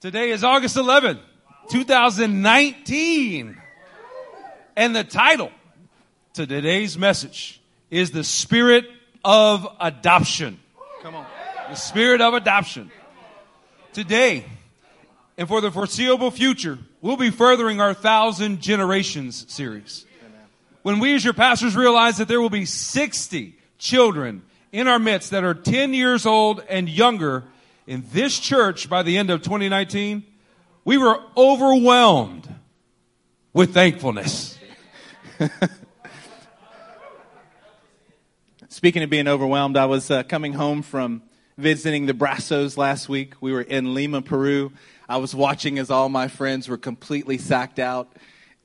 Today is August 11th, 2019. And the title to today's message is the spirit of adoption. Come on. The spirit of adoption. Today, and for the foreseeable future, we'll be furthering our Thousand Generations series. When we as your pastors realize that there will be 60 children in our midst that are 10 years old and younger in this church by the end of 2019, we were overwhelmed with thankfulness. Speaking of being overwhelmed, I was uh, coming home from visiting the Brazos last week. We were in Lima, Peru. I was watching as all my friends were completely sacked out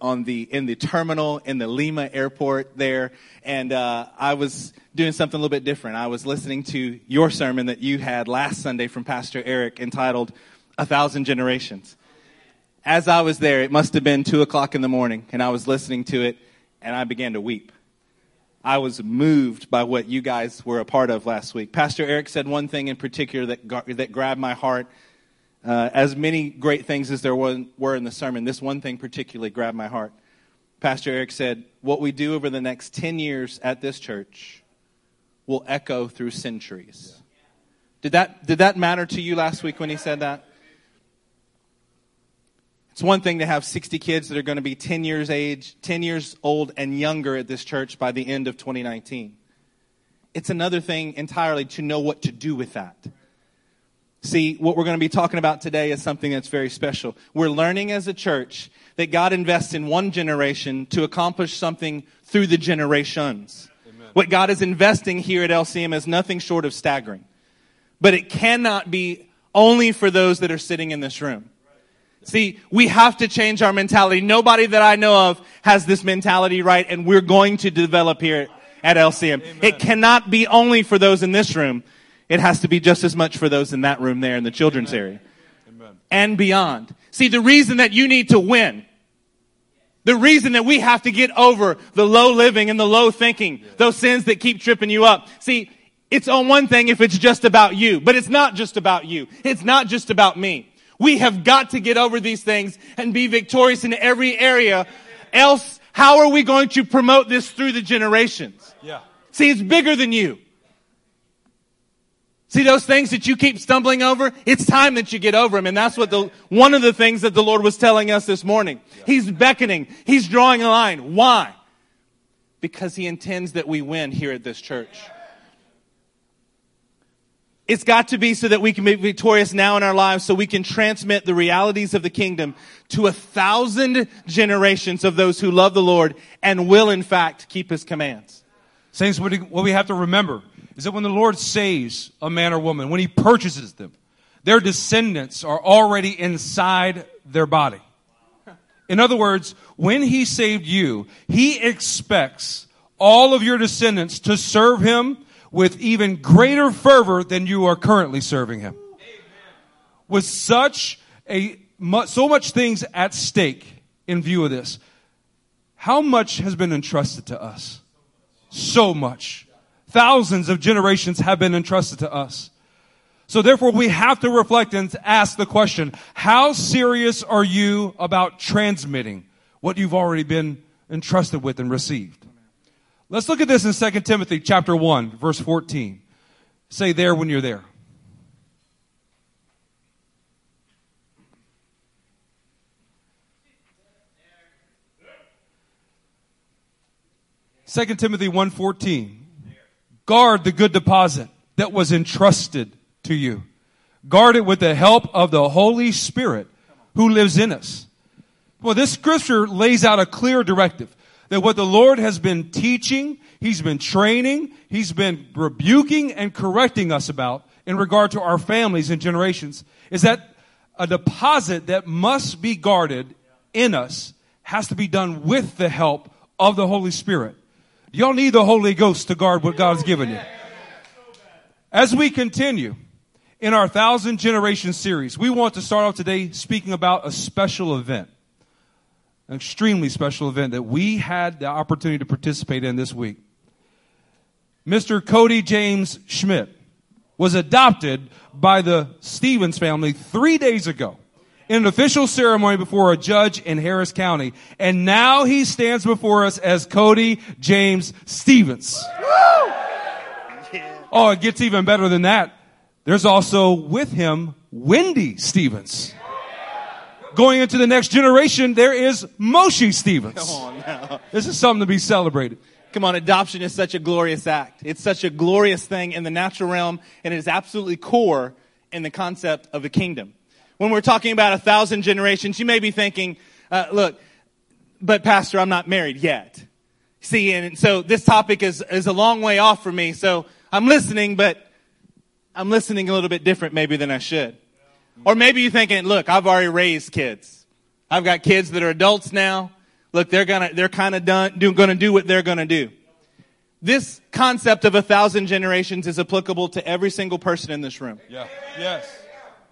on the in the terminal in the Lima airport there, and uh, I was doing something a little bit different. I was listening to your sermon that you had last Sunday from Pastor Eric entitled "A Thousand Generations." As I was there, it must have been two o'clock in the morning, and I was listening to it, and I began to weep. I was moved by what you guys were a part of last week. Pastor Eric said one thing in particular that, that grabbed my heart uh, as many great things as there were in the sermon, this one thing particularly grabbed my heart. Pastor Eric said, What we do over the next 10 years at this church will echo through centuries. Did that, did that matter to you last week when he said that? It's one thing to have 60 kids that are going to be 10 years age, 10 years old and younger at this church by the end of 2019. It's another thing entirely to know what to do with that. See, what we're going to be talking about today is something that's very special. We're learning as a church that God invests in one generation to accomplish something through the generations. Amen. What God is investing here at LCM is nothing short of staggering. But it cannot be only for those that are sitting in this room. See, we have to change our mentality. Nobody that I know of has this mentality right, and we're going to develop here at LCM. Amen. It cannot be only for those in this room. It has to be just as much for those in that room there in the children's Amen. area. Amen. And beyond. See, the reason that you need to win, the reason that we have to get over the low living and the low thinking, yeah. those sins that keep tripping you up. See, it's on one thing if it's just about you, but it's not just about you. It's not just about me. We have got to get over these things and be victorious in every area. Else, how are we going to promote this through the generations? Yeah. See, it's bigger than you. See those things that you keep stumbling over? It's time that you get over them. And that's what the, one of the things that the Lord was telling us this morning. He's beckoning. He's drawing a line. Why? Because He intends that we win here at this church. It's got to be so that we can be victorious now in our lives so we can transmit the realities of the kingdom to a thousand generations of those who love the Lord and will in fact keep His commands. Saints, what we have to remember is that when the Lord saves a man or woman, when he purchases them, their descendants are already inside their body. In other words, when he saved you, he expects all of your descendants to serve him with even greater fervor than you are currently serving him. With such a, so much things at stake in view of this, how much has been entrusted to us? So much. Thousands of generations have been entrusted to us. So therefore we have to reflect and ask the question, how serious are you about transmitting what you've already been entrusted with and received? Let's look at this in 2 Timothy chapter 1, verse 14. Say there when you're there. Second Timothy 1:14 Guard the good deposit that was entrusted to you. Guard it with the help of the Holy Spirit who lives in us. Well, this scripture lays out a clear directive that what the Lord has been teaching, He's been training, He's been rebuking and correcting us about in regard to our families and generations is that a deposit that must be guarded in us has to be done with the help of the Holy Spirit. Y'all need the Holy Ghost to guard what God's given you. As we continue in our thousand generation series, we want to start off today speaking about a special event, an extremely special event that we had the opportunity to participate in this week. Mr. Cody James Schmidt was adopted by the Stevens family three days ago. In an official ceremony before a judge in Harris County. And now he stands before us as Cody James Stevens. Oh, it gets even better than that. There's also with him Wendy Stevens. Going into the next generation, there is Moshi Stevens. Come on now. This is something to be celebrated. Come on, adoption is such a glorious act. It's such a glorious thing in the natural realm, and it is absolutely core in the concept of the kingdom. When we're talking about a thousand generations, you may be thinking, uh, look, but Pastor, I'm not married yet. See, and so this topic is, is a long way off for me, so I'm listening, but I'm listening a little bit different maybe than I should. Or maybe you're thinking, look, I've already raised kids. I've got kids that are adults now. Look, they're gonna, they're kind of done, do, gonna do what they're gonna do. This concept of a thousand generations is applicable to every single person in this room. Yeah. Yes.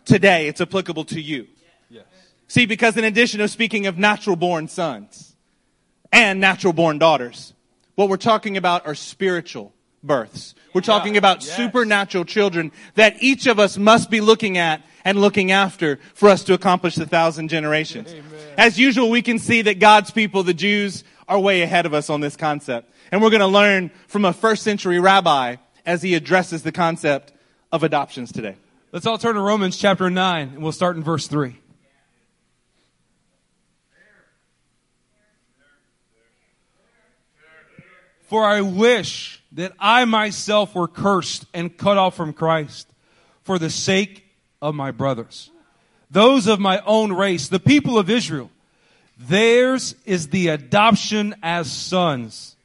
Today, it's applicable to you. Yes. See, because in addition to speaking of natural born sons and natural born daughters, what we're talking about are spiritual births. We're talking about Yes. supernatural children that each of us must be looking at and looking after for us to accomplish the thousand generations. As usual, we can see that God's people, the Jews, are way ahead of us on this concept. And we're going to learn from a first century rabbi as he addresses the concept of adoptions today. Let's all turn to Romans chapter 9, and we'll start in verse 3. For I wish that I myself were cursed and cut off from Christ for the sake of my brothers, those of my own race, the people of Israel. Theirs is the adoption as sons.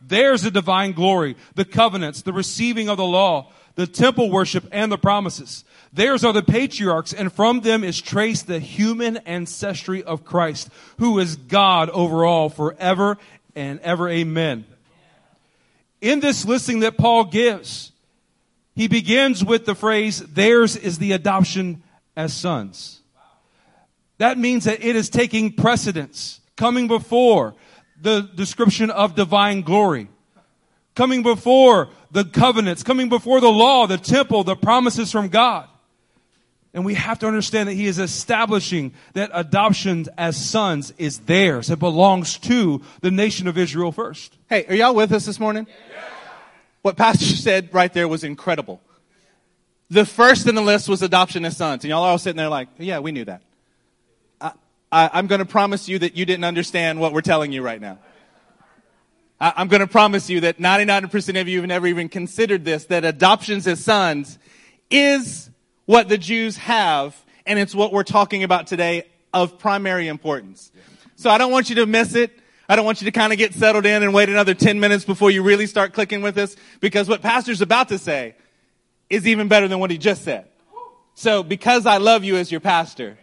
There's the divine glory, the covenants, the receiving of the law, the temple worship, and the promises. Theirs are the patriarchs, and from them is traced the human ancestry of Christ, who is God over all forever and ever. Amen. In this listing that Paul gives, he begins with the phrase, theirs is the adoption as sons. That means that it is taking precedence, coming before the description of divine glory, coming before the covenants, coming before the law, the temple, the promises from God. And we have to understand that he is establishing that adoption as sons is theirs. It belongs to the nation of Israel first. Hey, are y'all with us this morning? What Pastor said right there was incredible. The first in the list was adoption as sons. And y'all are all sitting there like, yeah, we knew that. I, I, I'm going to promise you that you didn't understand what we're telling you right now. I, I'm going to promise you that 99% of you have never even considered this, that adoptions as sons is what the Jews have, and it's what we're talking about today of primary importance. So I don't want you to miss it. I don't want you to kind of get settled in and wait another 10 minutes before you really start clicking with us because what Pastor's about to say is even better than what he just said. So because I love you as your pastor,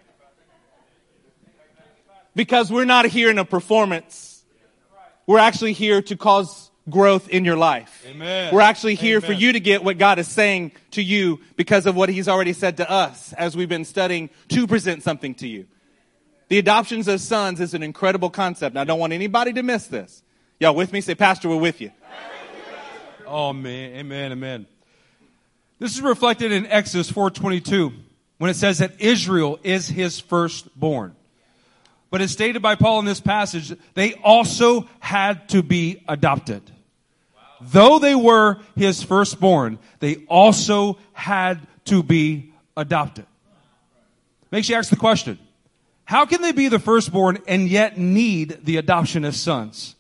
because we're not here in a performance, we're actually here to cause growth in your life. Amen. We're actually here for you to get what God is saying to you because of what He's already said to us as we've been studying to present something to you. The adoptions as sons is an incredible concept. And I don't want anybody to miss this. Y'all with me? Say, Pastor, we're with you. Oh man, amen, amen. This is reflected in Exodus 4:22 when it says that Israel is his firstborn. But as stated by Paul in this passage, they also had to be adopted. Though they were his firstborn, they also had to be adopted. Makes you ask the question, how can they be the firstborn and yet need the adoption as sons?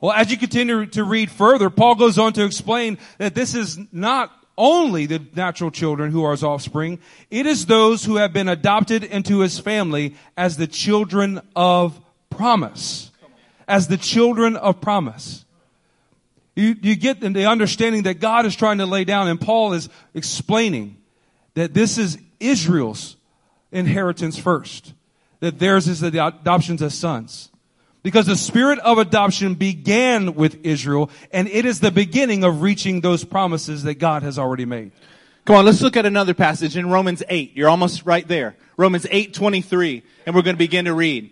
Well, as you continue to read further, Paul goes on to explain that this is not only the natural children who are his offspring, it is those who have been adopted into his family as the children of promise. As the children of promise. You, you get the understanding that God is trying to lay down, and Paul is explaining that this is Israel's inheritance first. That theirs is the adoptions as sons. Because the spirit of adoption began with Israel, and it is the beginning of reaching those promises that God has already made. Come on, let's look at another passage in Romans 8. You're almost right there. Romans 8, 23. And we're going to begin to read.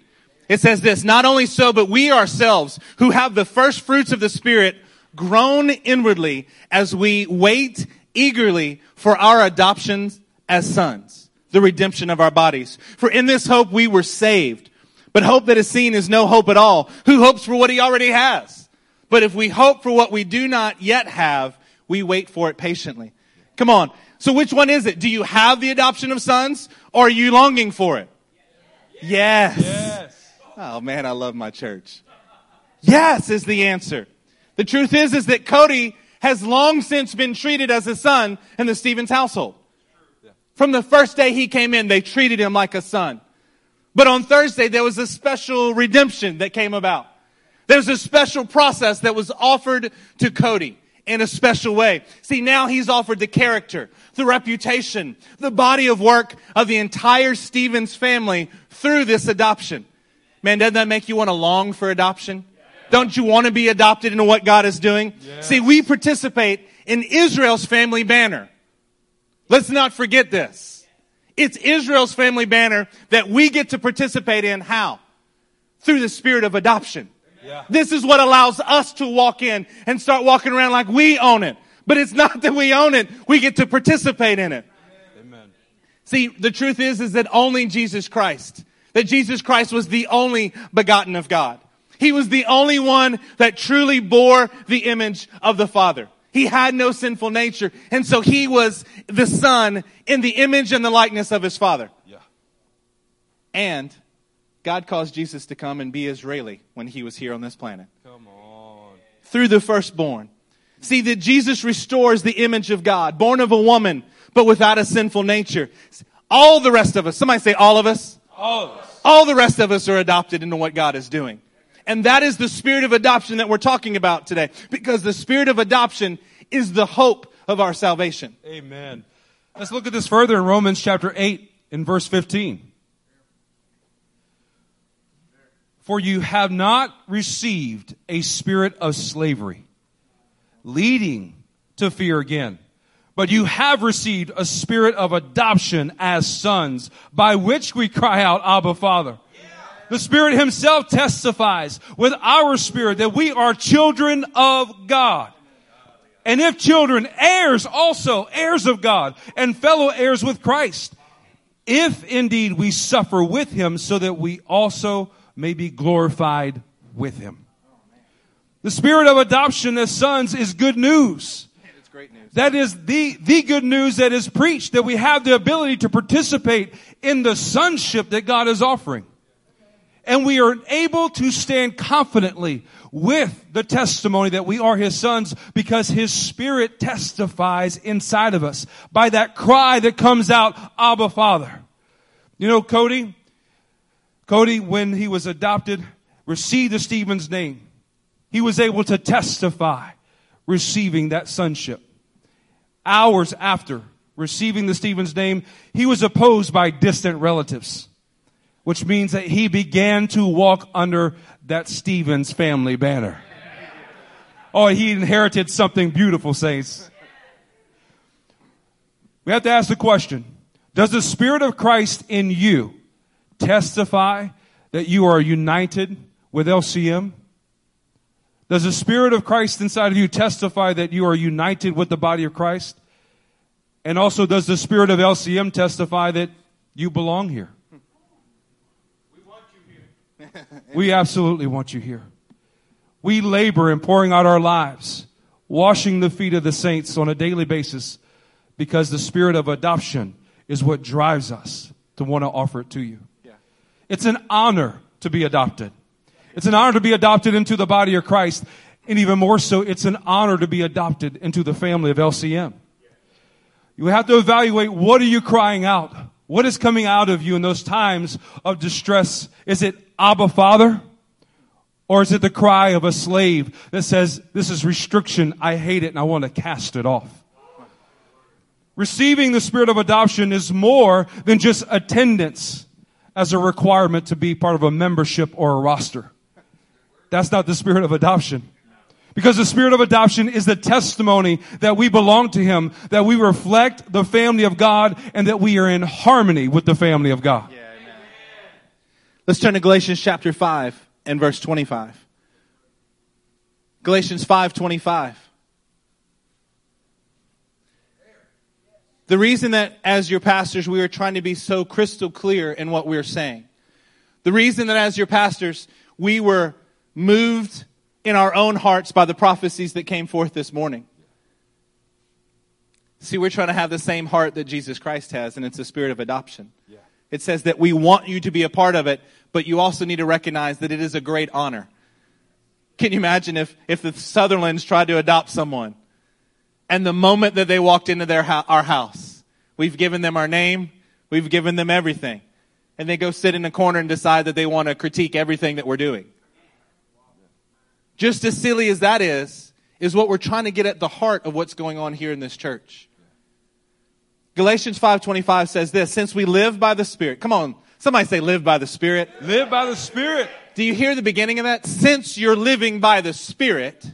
It says this, not only so, but we ourselves who have the first fruits of the Spirit groan inwardly as we wait eagerly for our adoption as sons, the redemption of our bodies. For in this hope we were saved. But hope that is seen is no hope at all. Who hopes for what he already has? But if we hope for what we do not yet have, we wait for it patiently. Come on. So which one is it? Do you have the adoption of sons or are you longing for it? Yes. Yes. Oh man, I love my church. Yes is the answer. The truth is, is that Cody has long since been treated as a son in the Stevens household. From the first day he came in, they treated him like a son. But on Thursday, there was a special redemption that came about. There was a special process that was offered to Cody in a special way. See, now he's offered the character, the reputation, the body of work of the entire Stevens family through this adoption. Man, doesn't that make you want to long for adoption? Don't you want to be adopted into what God is doing? See, we participate in Israel's family banner. Let's not forget this. It's Israel's family banner that we get to participate in. How? Through the spirit of adoption. Yeah. This is what allows us to walk in and start walking around like we own it. But it's not that we own it. We get to participate in it. Amen. See, the truth is, is that only Jesus Christ, that Jesus Christ was the only begotten of God. He was the only one that truly bore the image of the Father. He had no sinful nature. And so he was the son in the image and the likeness of his father. Yeah. And God caused Jesus to come and be Israeli when he was here on this planet. Come on. Through the firstborn. See that Jesus restores the image of God, born of a woman, but without a sinful nature. All the rest of us, somebody say all of us, All of us. all the rest of us are adopted into what God is doing. And that is the spirit of adoption that we're talking about today. Because the spirit of adoption is the hope of our salvation. Amen. Let's look at this further in Romans chapter 8 in verse 15. For you have not received a spirit of slavery, leading to fear again. But you have received a spirit of adoption as sons, by which we cry out, Abba Father. The Spirit Himself testifies with our spirit that we are children of God. And if children, heirs also, heirs of God, and fellow heirs with Christ. If indeed we suffer with Him so that we also may be glorified with Him. The spirit of adoption as sons is good news. That is the, the good news that is preached, that we have the ability to participate in the sonship that God is offering. And we are able to stand confidently with the testimony that we are His sons because His Spirit testifies inside of us by that cry that comes out, Abba Father. You know, Cody, Cody, when he was adopted, received the Stevens name. He was able to testify receiving that sonship. Hours after receiving the Stevens name, he was opposed by distant relatives, which means that he began to walk under that Stevens family banner. Oh, he inherited something beautiful, saints. We have to ask the question, does the Spirit of Christ in you testify that you are united with LCM? Does the Spirit of Christ inside of you testify that you are united with the body of Christ? And also, does the Spirit of LCM testify that you belong here? We absolutely want you here. We labor in pouring out our lives, washing the feet of the saints on a daily basis because the spirit of adoption is what drives us to want to offer it to you. Yeah. It's an honor to be adopted. It's an honor to be adopted into the body of Christ. And even more so, it's an honor to be adopted into the family of LCM. You have to evaluate what are you crying out? What is coming out of you in those times of distress? Is it Abba Father? Or is it the cry of a slave that says, this is restriction, I hate it and I want to cast it off? Receiving the spirit of adoption is more than just attendance as a requirement to be part of a membership or a roster. That's not the spirit of adoption. Because the spirit of adoption is the testimony that we belong to Him, that we reflect the family of God, and that we are in harmony with the family of God. Yeah. Let's turn to Galatians chapter 5 and verse 25. Galatians 5:25. The reason that as your pastors we are trying to be so crystal clear in what we're saying. The reason that as your pastors we were moved in our own hearts by the prophecies that came forth this morning. See, we're trying to have the same heart that Jesus Christ has, and it's the spirit of adoption. Yeah. It says that we want you to be a part of it, but you also need to recognize that it is a great honor. Can you imagine if, if the Sutherlands tried to adopt someone and the moment that they walked into their our house, we've given them our name, we've given them everything, and they go sit in a corner and decide that they want to critique everything that we're doing. Just as silly as that is, is what we're trying to get at the heart of what's going on here in this church. Galatians 5:25 says this, since we live by the Spirit. Come on, somebody say live by the Spirit. Live by the Spirit. Do you hear the beginning of that? Since you're living by the Spirit,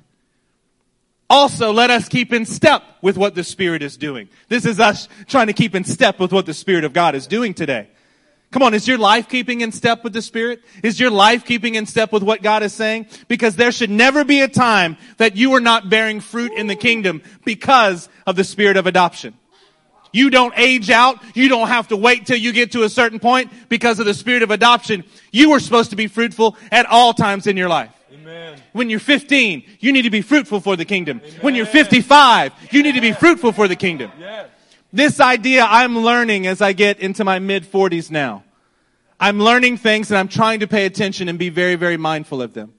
also let us keep in step with what the Spirit is doing. This is us trying to keep in step with what the Spirit of God is doing today. Come on, is your life keeping in step with the Spirit? Is your life keeping in step with what God is saying? Because there should never be a time that you are not bearing fruit in the kingdom because of the Spirit of adoption. You don't age out. You don't have to wait till you get to a certain point because of the spirit of adoption. You are supposed to be fruitful at all times in your life. Amen. When you're 15, you need to be fruitful for the kingdom. Amen. When you're 55, you need to be fruitful for the kingdom. Yes. This idea I'm learning as I get into my mid 40s now. I'm learning things and I'm trying to pay attention and be very, very mindful of them.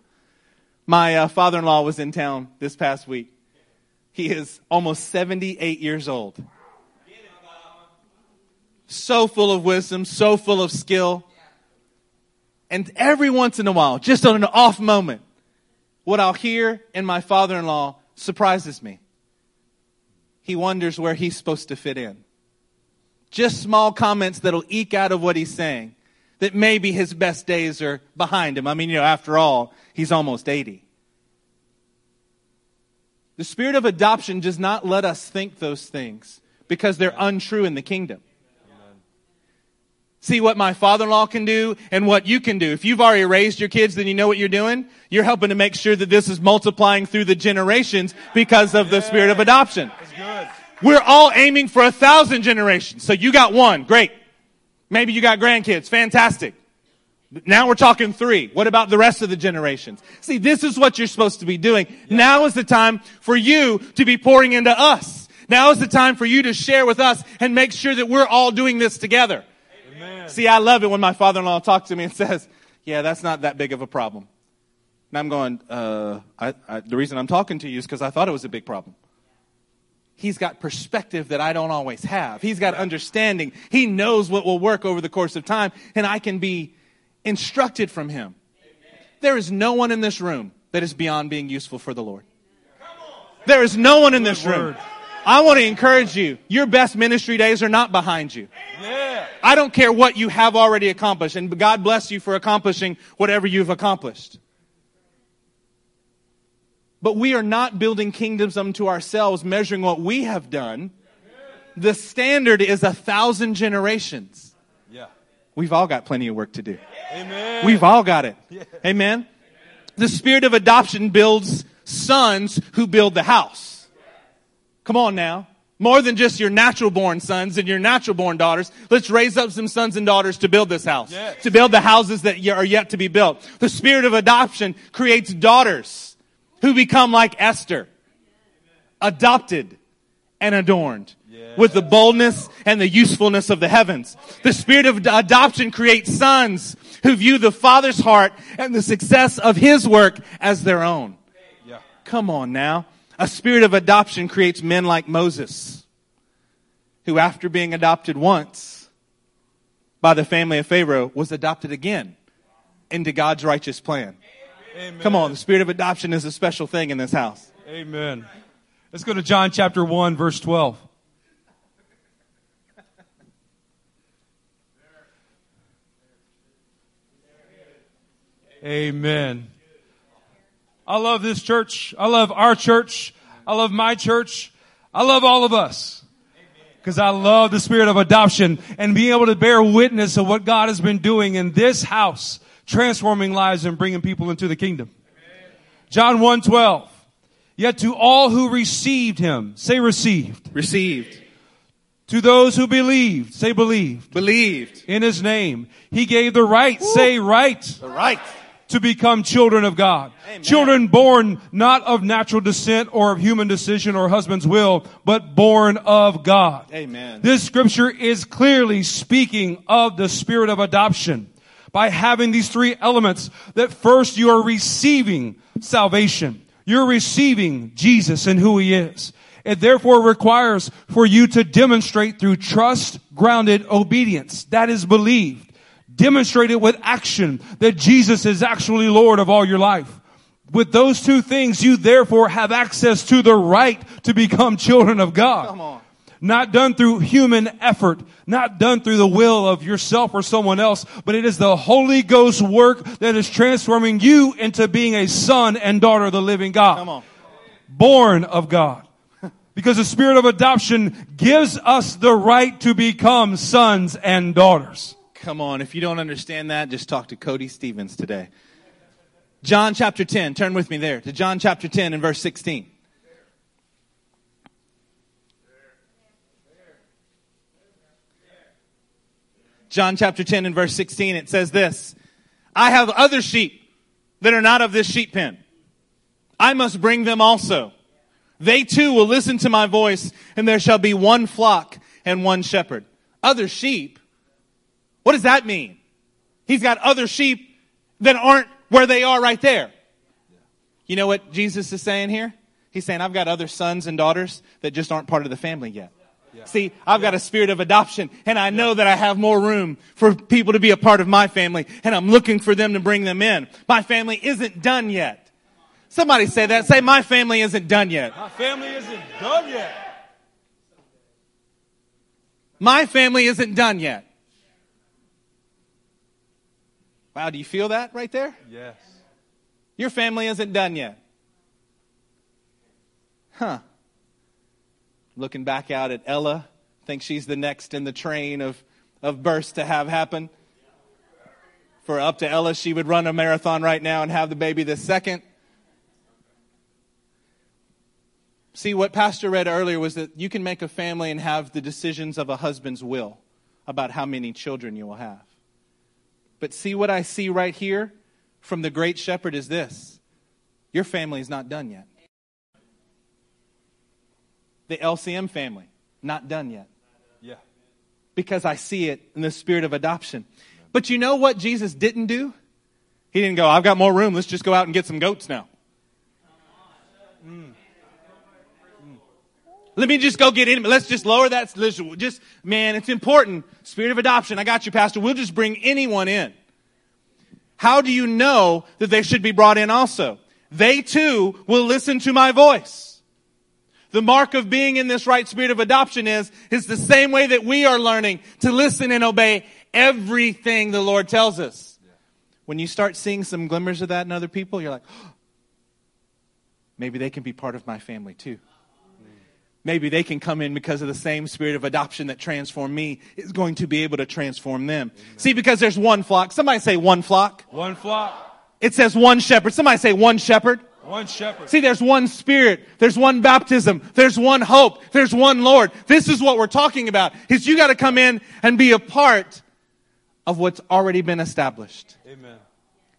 My uh, father-in-law was in town this past week. He is almost 78 years old so full of wisdom, so full of skill. And every once in a while, just on an off moment, what I'll hear in my father in law surprises me. He wonders where he's supposed to fit in. Just small comments that'll eke out of what he's saying that maybe his best days are behind him. I mean, you know, after all, he's almost 80. The spirit of adoption does not let us think those things because they're untrue in the kingdom see what my father-in-law can do and what you can do. If you've already raised your kids, then you know what you're doing. You're helping to make sure that this is multiplying through the generations because of the spirit of adoption. We're all aiming for a thousand generations. So you got one. Great. Maybe you got grandkids. Fantastic. Now we're talking three. What about the rest of the generations? See, this is what you're supposed to be doing. Now is the time for you to be pouring into us. Now is the time for you to share with us and make sure that we're all doing this together. Amen. See, I love it when my father in law talks to me and says, Yeah, that's not that big of a problem. And I'm going, uh, I, I, The reason I'm talking to you is because I thought it was a big problem. He's got perspective that I don't always have. He's got understanding. He knows what will work over the course of time, and I can be instructed from him. There is no one in this room that is beyond being useful for the Lord. There is no one in this room. I want to encourage you. Your best ministry days are not behind you. Yeah. I don't care what you have already accomplished, and God bless you for accomplishing whatever you've accomplished. But we are not building kingdoms unto ourselves, measuring what we have done. The standard is a thousand generations. Yeah. We've all got plenty of work to do. Amen. We've all got it. Yeah. Amen. The spirit of adoption builds sons who build the house. Come on now. More than just your natural born sons and your natural born daughters. Let's raise up some sons and daughters to build this house. Yes. To build the houses that are yet to be built. The spirit of adoption creates daughters who become like Esther. Adopted and adorned. Yes. With the boldness and the usefulness of the heavens. The spirit of adoption creates sons who view the father's heart and the success of his work as their own. Yeah. Come on now. A spirit of adoption creates men like Moses, who after being adopted once by the family of Pharaoh was adopted again into God's righteous plan. Amen. Come on, the spirit of adoption is a special thing in this house. Amen. Let's go to John chapter 1 verse 12. Amen. I love this church. I love our church. I love my church. I love all of us. Because I love the spirit of adoption and being able to bear witness of what God has been doing in this house, transforming lives and bringing people into the kingdom. John 1 12. Yet to all who received him, say received. Received. To those who believed, say believed, believed. in his name, he gave the right, say right, The right. To become children of God. Amen. Children born not of natural descent or of human decision or husband's will, but born of God. Amen. This scripture is clearly speaking of the spirit of adoption by having these three elements that first you are receiving salvation. You're receiving Jesus and who he is. It therefore requires for you to demonstrate through trust grounded obedience. That is believed. Demonstrate it with action that Jesus is actually Lord of all your life. With those two things, you therefore have access to the right to become children of God. Come on. Not done through human effort, not done through the will of yourself or someone else, but it is the Holy Ghost work that is transforming you into being a son and daughter of the living God Come on. born of God. Because the spirit of adoption gives us the right to become sons and daughters. Come on. If you don't understand that, just talk to Cody Stevens today. John chapter 10. Turn with me there to John chapter 10 and verse 16. John chapter 10 and verse 16, it says this I have other sheep that are not of this sheep pen. I must bring them also. They too will listen to my voice, and there shall be one flock and one shepherd. Other sheep? What does that mean? He's got other sheep that aren't where they are right there. You know what Jesus is saying here? He's saying, I've got other sons and daughters that just aren't part of the family yet. See, I've got a spirit of adoption and I know that I have more room for people to be a part of my family and I'm looking for them to bring them in. My family isn't done yet. Somebody say that. Say, my family isn't done yet. My family isn't done yet. My family isn't done yet. Wow, do you feel that right there? Yes. Your family isn't done yet. Huh. Looking back out at Ella, think she's the next in the train of, of births to have happen. For up to Ella, she would run a marathon right now and have the baby the second. See, what Pastor read earlier was that you can make a family and have the decisions of a husband's will about how many children you will have. But see, what I see right here from the great shepherd is this your family is not done yet. The LCM family, not done yet. Yeah. Because I see it in the spirit of adoption. But you know what Jesus didn't do? He didn't go, I've got more room, let's just go out and get some goats now. Mm. Let me just go get in. Let's just lower that. Just, man, it's important. Spirit of adoption. I got you, Pastor. We'll just bring anyone in. How do you know that they should be brought in also? They too will listen to my voice. The mark of being in this right spirit of adoption is, is the same way that we are learning to listen and obey everything the Lord tells us. When you start seeing some glimmers of that in other people, you're like, maybe they can be part of my family too. Maybe they can come in because of the same spirit of adoption that transformed me is going to be able to transform them. See, because there's one flock. Somebody say one flock. One flock, It says one shepherd. Somebody say one shepherd. one shepherd. See, there's one spirit. There's one baptism. There's one hope. There's one Lord. This is what we're talking about. Is you got to come in and be a part of what's already been established. Amen.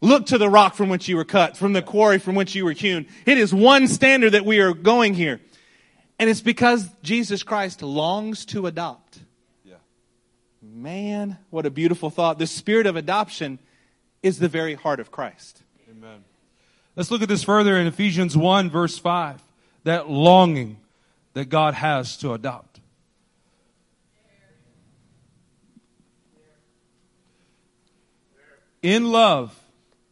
Look to the rock from which you were cut, from the quarry from which you were hewn. It is one standard that we are going here. And it's because Jesus Christ longs to adopt. Yeah. Man, what a beautiful thought. The spirit of adoption is the very heart of Christ. Amen. Let's look at this further in Ephesians 1, verse 5. That longing that God has to adopt. In love,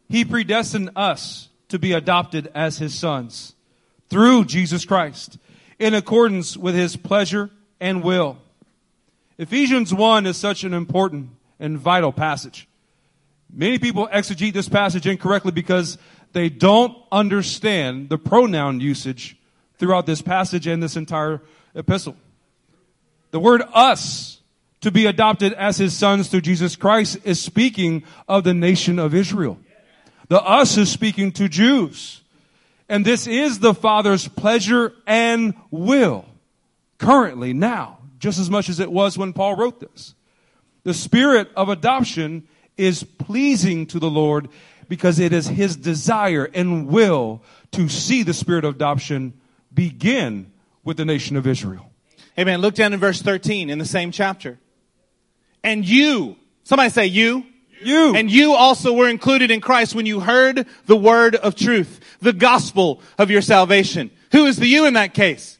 He predestined us to be adopted as His sons through Jesus Christ in accordance with His pleasure and will. Ephesians 1 is such an important and vital passage. Many people exegete this passage incorrectly because they don't understand the pronoun usage throughout this passage and this entire epistle. The word us to be adopted as his sons through Jesus Christ is speaking of the nation of Israel. The us is speaking to Jews. And this is the Father's pleasure and will currently now. just as much as it was when Paul wrote this. The spirit of adoption is pleasing to the Lord because it is his desire and will to see the spirit of adoption begin with the nation of Israel. Amen. Look down in verse 13 in the same chapter. And you, somebody say you. You. And you also were included in Christ when you heard the word of truth, the gospel of your salvation. Who is the you in that case?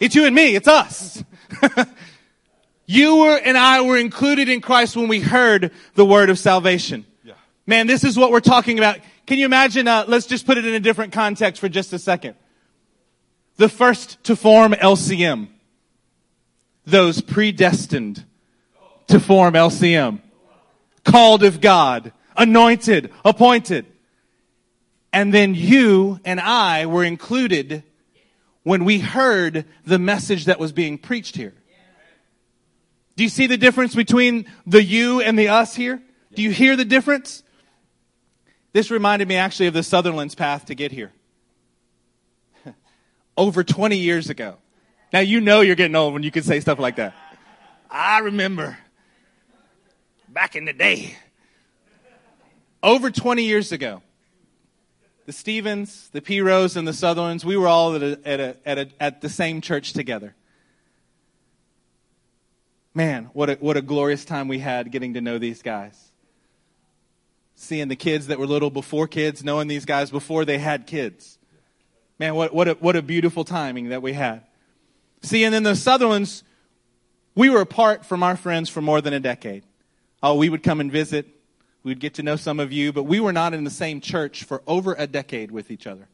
It's you and me. It's us. you were and I were included in Christ when we heard the word of salvation. Yeah. Man, this is what we're talking about. Can you imagine? Uh, let's just put it in a different context for just a second. The first to form LCM. Those predestined to form LCM. Called of God. Anointed. Appointed. And then you and I were included when we heard the message that was being preached here. Do you see the difference between the you and the us here? Do you hear the difference? This reminded me actually of the Sutherland's path to get here. Over 20 years ago. Now you know you're getting old when you can say stuff like that. I remember back in the day. Over 20 years ago, the Stevens, the P. Rose, and the Sutherlands, we were all at, a, at, a, at, a, at the same church together. Man, what a, what a glorious time we had getting to know these guys. Seeing the kids that were little before kids, knowing these guys before they had kids. Man, what, what, a, what a beautiful timing that we had. See, and then the Sutherlands, we were apart from our friends for more than a decade. Oh, we would come and visit. We'd get to know some of you, but we were not in the same church for over a decade with each other.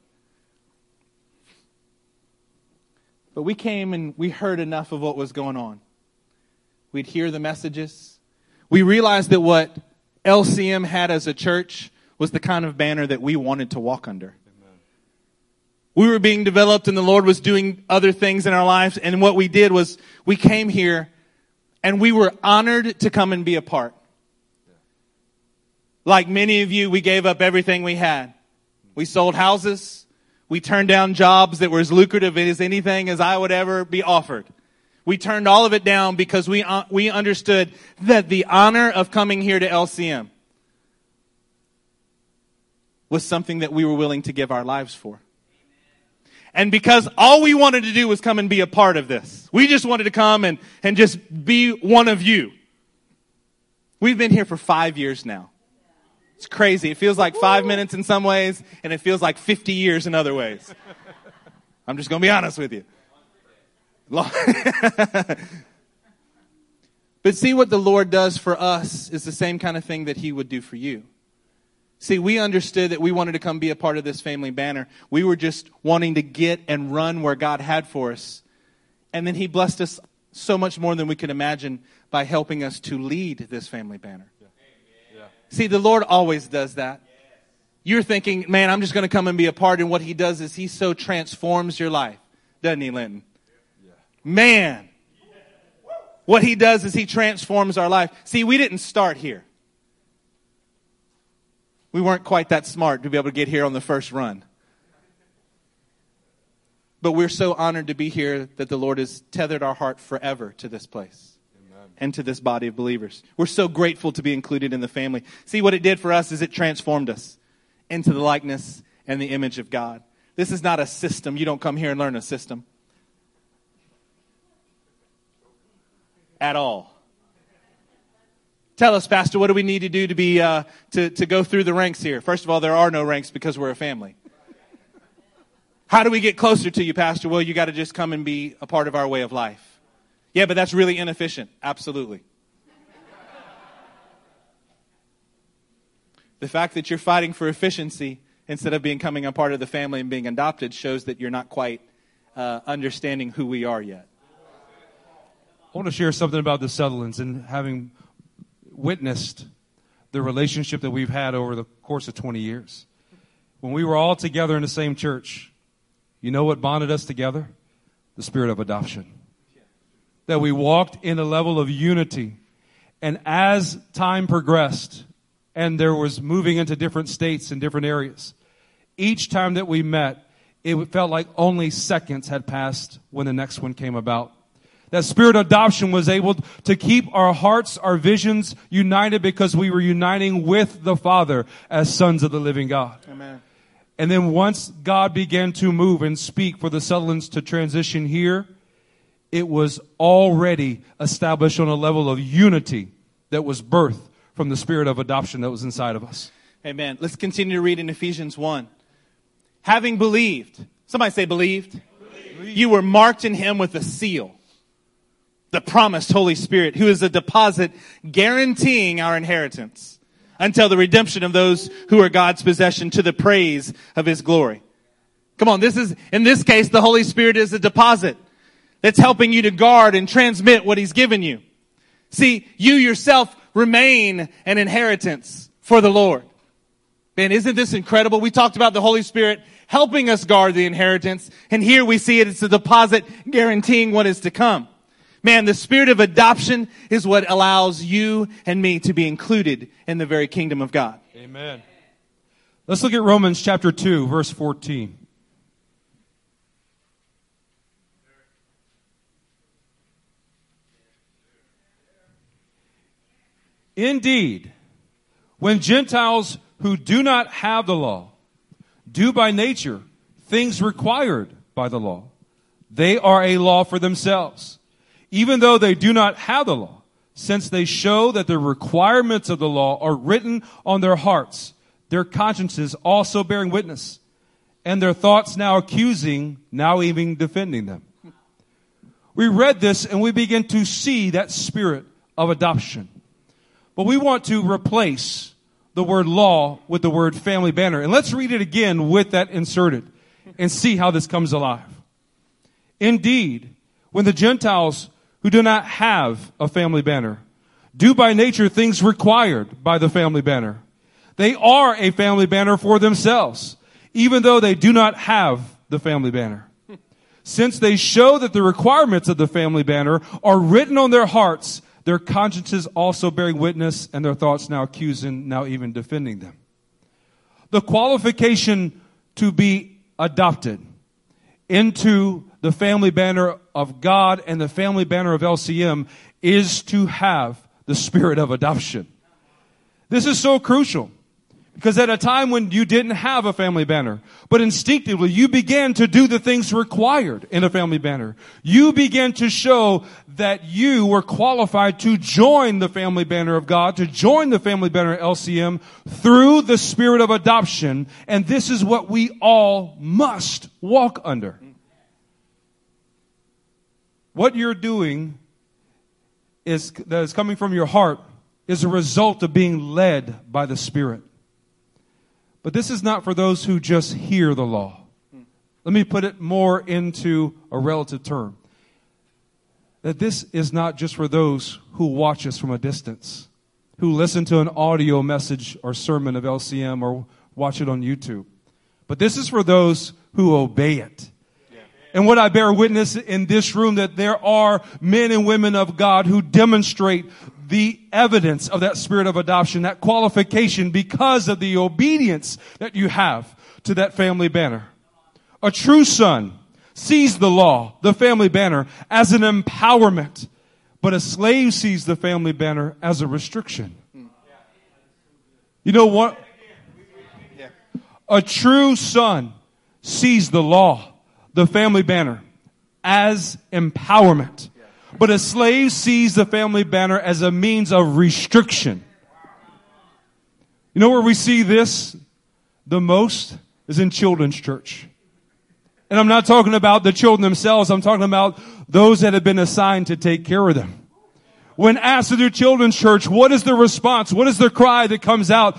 But we came and we heard enough of what was going on. We'd hear the messages. We realized that what LCM had as a church was the kind of banner that we wanted to walk under. We were being developed and the Lord was doing other things in our lives. And what we did was we came here and we were honored to come and be a part. Like many of you, we gave up everything we had. We sold houses. We turned down jobs that were as lucrative as anything as I would ever be offered. We turned all of it down because we, uh, we understood that the honor of coming here to LCM was something that we were willing to give our lives for. And because all we wanted to do was come and be a part of this. We just wanted to come and, and just be one of you. We've been here for five years now. It's crazy. It feels like five minutes in some ways, and it feels like 50 years in other ways. I'm just going to be honest with you. but see what the Lord does for us is the same kind of thing that He would do for you. See, we understood that we wanted to come be a part of this family banner. We were just wanting to get and run where God had for us. And then He blessed us so much more than we could imagine by helping us to lead this family banner. See, the Lord always does that. You're thinking, man, I'm just going to come and be a part. And what He does is He so transforms your life, doesn't He, Linton? Man, what He does is He transforms our life. See, we didn't start here we weren't quite that smart to be able to get here on the first run. But we're so honored to be here that the Lord has tethered our heart forever to this place. And to this body of believers. We're so grateful to be included in the family. See, what it did for us is it transformed us into the likeness and the image of God. This is not a system. You don't come here and learn a system at all. Tell us, Pastor, what do we need to do to be uh, to, to go through the ranks here? First of all, there are no ranks because we're a family. How do we get closer to you, Pastor? Well, you got to just come and be a part of our way of life. Yeah, but that's really inefficient. Absolutely. the fact that you're fighting for efficiency instead of becoming a part of the family and being adopted shows that you're not quite uh, understanding who we are yet. I want to share something about the Sutherlands and having witnessed the relationship that we've had over the course of 20 years. When we were all together in the same church, you know what bonded us together? The spirit of adoption. That we walked in a level of unity. And as time progressed, and there was moving into different states and different areas, each time that we met, it felt like only seconds had passed when the next one came about. That spirit of adoption was able to keep our hearts, our visions united because we were uniting with the Father as sons of the living God. Amen. And then once God began to move and speak for the Sutherlands to transition here, it was already established on a level of unity that was birthed from the spirit of adoption that was inside of us. Amen. Let's continue to read in Ephesians 1. Having believed, somebody say believed. believed. You were marked in him with a seal. The promised Holy Spirit, who is a deposit guaranteeing our inheritance until the redemption of those who are God's possession to the praise of his glory. Come on, this is, in this case, the Holy Spirit is a deposit that's helping you to guard and transmit what he's given you. See, you yourself remain an inheritance for the Lord. Man, isn't this incredible? We talked about the Holy Spirit helping us guard the inheritance, and here we see it. It's a deposit guaranteeing what is to come. Man, the spirit of adoption is what allows you and me to be included in the very kingdom of God. Amen. Let's look at Romans chapter 2, verse 14. Indeed, when Gentiles who do not have the law do by nature things required by the law, they are a law for themselves, even though they do not have the law, since they show that the requirements of the law are written on their hearts, their consciences also bearing witness, and their thoughts now accusing, now even defending them. We read this and we begin to see that spirit of adoption. But we want to replace the word law with the word family banner. And let's read it again with that inserted and see how this comes alive. Indeed, when the Gentiles who do not have a family banner do by nature things required by the family banner, they are a family banner for themselves, even though they do not have the family banner. Since they show that the requirements of the family banner are written on their hearts, their consciences also bearing witness, and their thoughts now accusing, now even defending them. The qualification to be adopted into the family banner of God and the family banner of LCM is to have the spirit of adoption. This is so crucial. Because at a time when you didn't have a family banner, but instinctively you began to do the things required in a family banner. You began to show that you were qualified to join the family banner of God, to join the family banner LCM through the spirit of adoption. And this is what we all must walk under. What you're doing is, that is coming from your heart is a result of being led by the Spirit. But this is not for those who just hear the law. Let me put it more into a relative term. That this is not just for those who watch us from a distance, who listen to an audio message or sermon of LCM or watch it on YouTube. But this is for those who obey it. And what I bear witness in this room that there are men and women of God who demonstrate the evidence of that spirit of adoption, that qualification because of the obedience that you have to that family banner. A true son sees the law, the family banner, as an empowerment, but a slave sees the family banner as a restriction. You know what? A true son sees the law, the family banner, as empowerment. But a slave sees the family banner as a means of restriction. You know where we see this the most is in children's church. And I'm not talking about the children themselves. I'm talking about those that have been assigned to take care of them. When asked to do children's church, what is the response? What is the cry that comes out?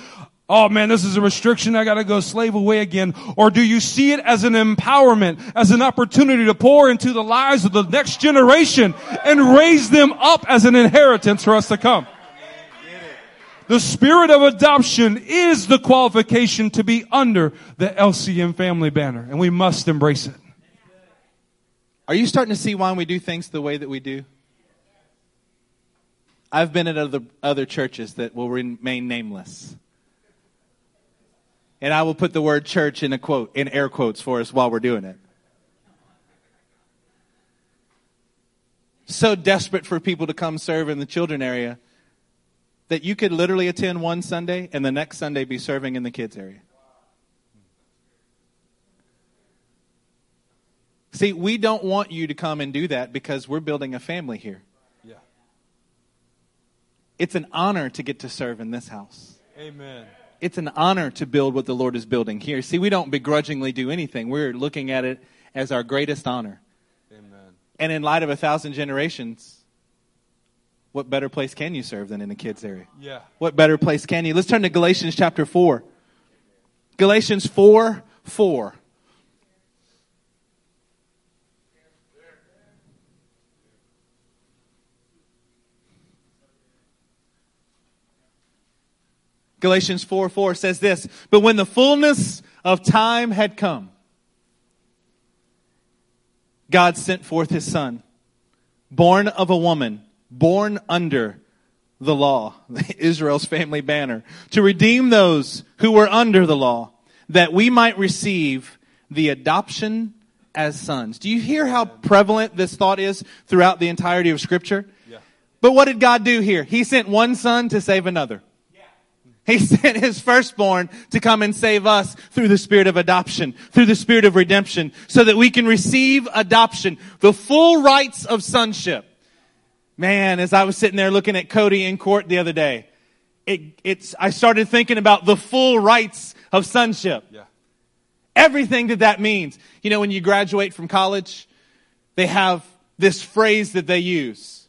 Oh man, this is a restriction. I got to go slave away again. Or do you see it as an empowerment, as an opportunity to pour into the lives of the next generation and raise them up as an inheritance for us to come? The spirit of adoption is the qualification to be under the LCM family banner, and we must embrace it. Are you starting to see why we do things the way that we do? I've been at other, other churches that will remain nameless and I will put the word church in a quote, in air quotes for us while we're doing it. so desperate for people to come serve in the children area that you could literally attend one Sunday and the next Sunday be serving in the kids area. See, we don't want you to come and do that because we're building a family here. Yeah. It's an honor to get to serve in this house. Amen. It's an honor to build what the Lord is building here. See, we don't begrudgingly do anything. We're looking at it as our greatest honor. Amen. And in light of a thousand generations, what better place can you serve than in a kids area? Yeah. What better place can you? Let's turn to Galatians chapter 4. Galatians 4 4. Galatians 4 4 says this, but when the fullness of time had come, God sent forth his son, born of a woman, born under the law, Israel's family banner, to redeem those who were under the law, that we might receive the adoption as sons. Do you hear how prevalent this thought is throughout the entirety of scripture? Yeah. But what did God do here? He sent one son to save another. He sent his firstborn to come and save us through the spirit of adoption, through the spirit of redemption, so that we can receive adoption, the full rights of sonship. Man, as I was sitting there looking at Cody in court the other day, it, it's, I started thinking about the full rights of sonship. Yeah. Everything that that means. You know, when you graduate from college, they have this phrase that they use.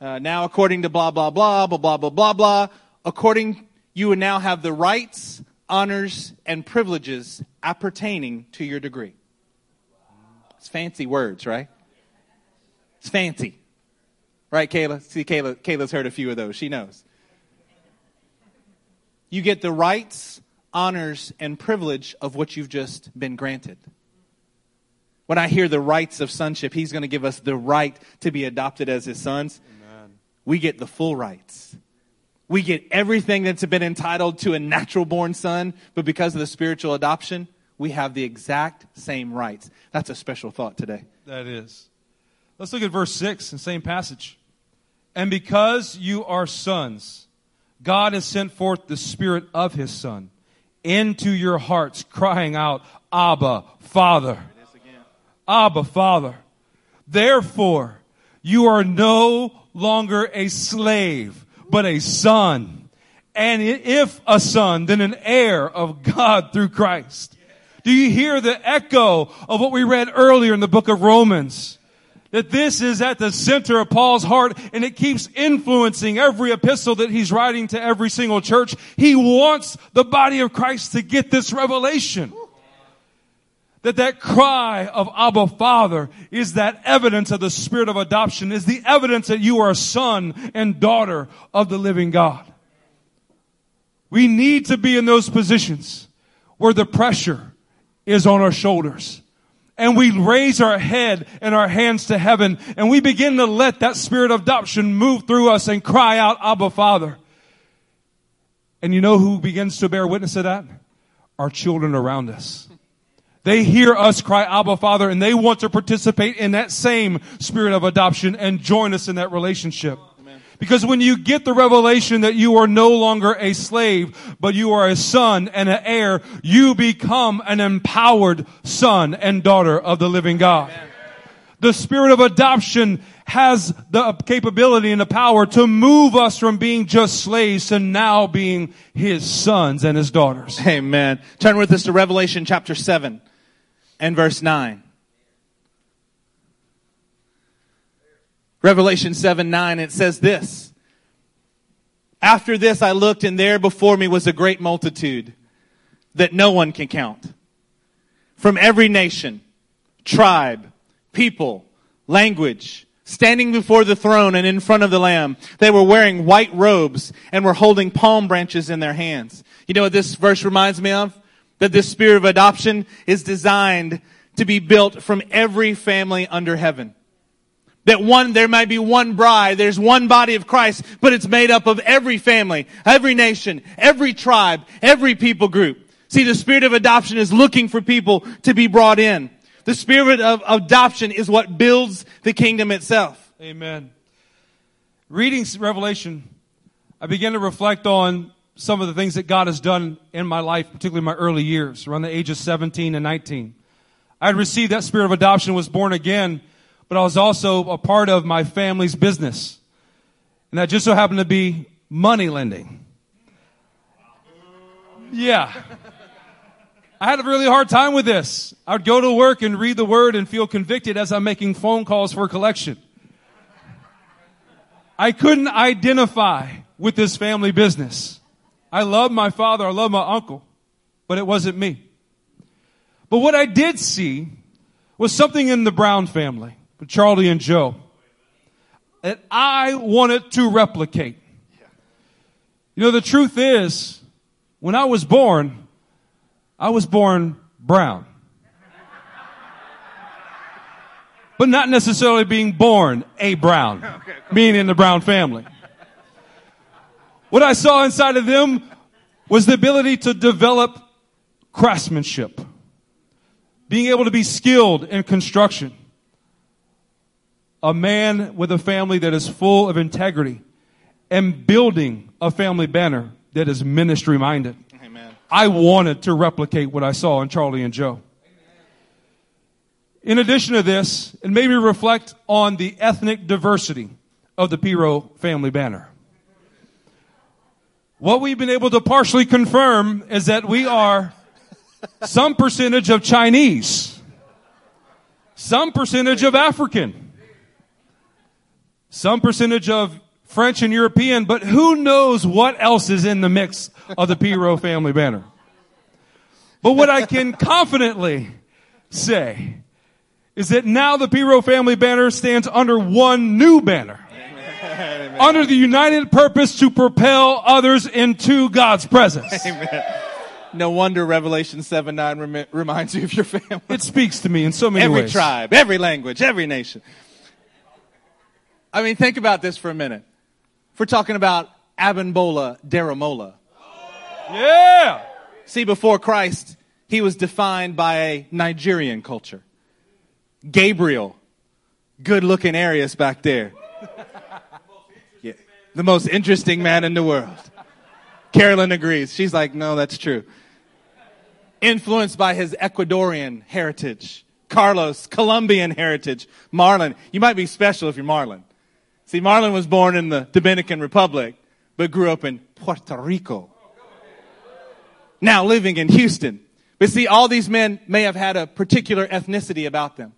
Uh, now, according to blah, blah, blah, blah, blah, blah, blah, blah, according, you would now have the rights, honors, and privileges appertaining to your degree. It's fancy words, right? It's fancy. Right, Kayla? See, Kayla, Kayla's heard a few of those. She knows. You get the rights, honors, and privilege of what you've just been granted. When I hear the rights of sonship, he's going to give us the right to be adopted as his sons. Amen. We get the full rights. We get everything that's been entitled to a natural born son, but because of the spiritual adoption, we have the exact same rights. That's a special thought today. That is. Let's look at verse 6 in the same passage. And because you are sons, God has sent forth the Spirit of His Son into your hearts, crying out, Abba, Father. Abba, Father. Therefore, you are no longer a slave, but a son. And if a son, then an heir of God through Christ. Do you hear the echo of what we read earlier in the book of Romans? That this is at the center of Paul's heart and it keeps influencing every epistle that he's writing to every single church. He wants the body of Christ to get this revelation. That that cry of Abba Father is that evidence of the spirit of adoption, is the evidence that you are a son and daughter of the living God. We need to be in those positions where the pressure is on our shoulders. And we raise our head and our hands to heaven and we begin to let that spirit of adoption move through us and cry out, Abba Father. And you know who begins to bear witness to that? Our children around us. They hear us cry, Abba Father, and they want to participate in that same spirit of adoption and join us in that relationship. Because when you get the revelation that you are no longer a slave, but you are a son and an heir, you become an empowered son and daughter of the living God. The spirit of adoption has the capability and the power to move us from being just slaves to now being his sons and his daughters. Amen. Turn with us to Revelation chapter 7 and verse 9. Revelation 7 9, it says this. After this I looked, and there before me was a great multitude that no one can count. From every nation, tribe, people, language, standing before the throne and in front of the Lamb. They were wearing white robes and were holding palm branches in their hands. You know what this verse reminds me of? That this spirit of adoption is designed to be built from every family under heaven. That one, there might be one bride, there's one body of Christ, but it's made up of every family, every nation, every tribe, every people group. See, the spirit of adoption is looking for people to be brought in. The spirit of adoption is what builds the kingdom itself. Amen. Reading Revelation, I began to reflect on some of the things that God has done in my life, particularly my early years, around the age of 17 and 19. I had received that spirit of adoption, was born again, but I was also a part of my family's business. And that just so happened to be money lending. Yeah. I had a really hard time with this. I would go to work and read the word and feel convicted as I'm making phone calls for collection. I couldn't identify with this family business. I love my father, I love my uncle, but it wasn't me. But what I did see was something in the Brown family, Charlie and Joe, that I wanted to replicate. You know, the truth is, when I was born, I was born brown. But not necessarily being born a brown, being in the brown family. What I saw inside of them was the ability to develop craftsmanship, being able to be skilled in construction. A man with a family that is full of integrity and building a family banner that is ministry minded. Amen. I wanted to replicate what I saw in Charlie and Joe. In addition to this, it made me reflect on the ethnic diversity of the Piro family banner. What we've been able to partially confirm is that we are some percentage of Chinese, some percentage of African, some percentage of French and European, but who knows what else is in the mix of the Piro family banner. But what I can confidently say is that now the Piro family banner stands under one new banner under the united purpose to propel others into God's presence. Amen. No wonder Revelation 7 9 remi- reminds you of your family. It speaks to me in so many every ways. Every tribe, every language, every nation. I mean, think about this for a minute. If we're talking about Abimbola Daramola, Yeah. see, before Christ, he was defined by a Nigerian culture. Gabriel, good looking Arias back there. The most interesting man in the world. Carolyn agrees. She's like, no, that's true. Influenced by his Ecuadorian heritage. Carlos, Colombian heritage. Marlon, you might be special if you're Marlon. See, Marlon was born in the Dominican Republic, but grew up in Puerto Rico. Now living in Houston. But see, all these men may have had a particular ethnicity about them.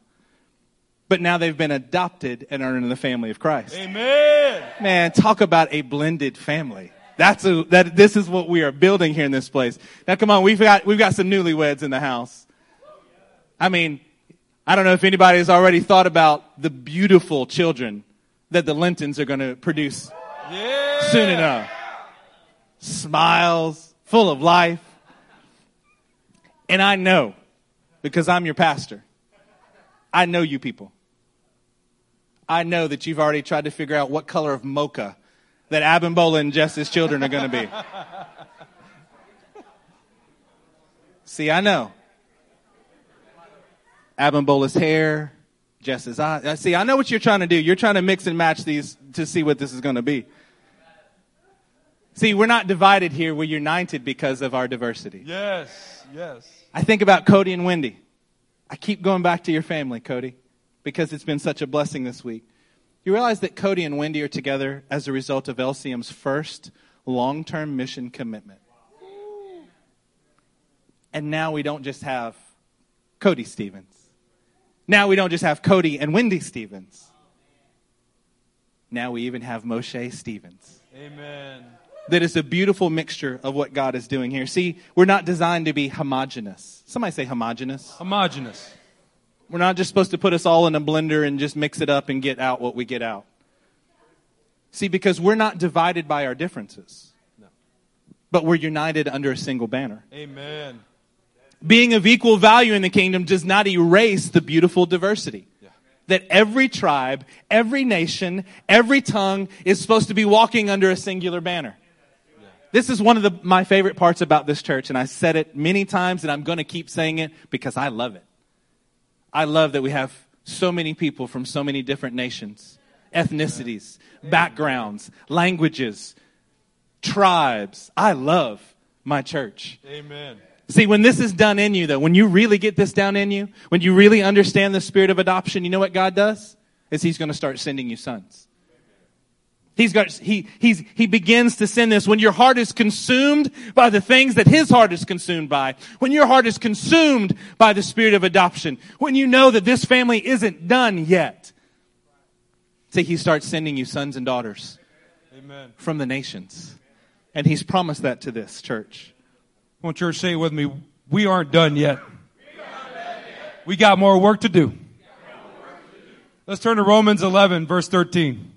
But now they've been adopted and are in the family of Christ. Amen. Man, talk about a blended family. That's a, that, this is what we are building here in this place. Now come on, we've got, we've got some newlyweds in the house. I mean, I don't know if anybody has already thought about the beautiful children that the Lintons are going to produce Yeah. soon enough. Smiles, full of life. And I know, because I'm your pastor, I know you people. I know that you've already tried to figure out what color of mocha that Abimbola and Jess's children are going to be. See, I know. Abimbola's hair, Jess's eyes. Uh, see, I know what you're trying to do. You're trying to mix and match these to see what this is going to be. See, we're not divided here. We're united because of our diversity. Yes. Yes. I think about Cody and Wendy. I keep going back to your family, Cody, because it's been such a blessing this week. You realize that Cody and Wendy are together as a result of LCM's first long term mission commitment. And now we don't just have Cody Stevens. Now we don't just have Cody and Wendy Stevens. Now we even have Moshe Stevens Amen. that is a beautiful mixture of what God is doing here. See, we're not designed to be homogenous. Somebody say homogenous. Homogeneous. We're not just supposed to put us all in a blender and just mix it up and get out what we get out. See, because we're not divided by our differences, but we're united under a single banner. Amen. Being of equal value in the kingdom does not erase the beautiful diversity. That every tribe, every nation, every tongue is supposed to be walking under a singular banner. This is one of the, my favorite parts about this church, and I said it many times, and I'm going to keep saying it because I love it. I love that we have so many people from so many different nations ethnicities, backgrounds, languages, tribes. I love my church. Amen. See, when this is done in you, though, when you really get this down in you, when you really understand the spirit of adoption, you know what God does? Is He's going to start sending you sons. He's got, he, he's, he begins to send this when your heart is consumed by the things that his heart is consumed by. When your heart is consumed by the spirit of adoption. When you know that this family isn't done yet. See, he starts sending you sons and daughters Amen. from the nations. And he's promised that to this church. Come on, church, say it with me. We aren't done yet. We got more work to do. Let's turn to Romans 11, verse 13.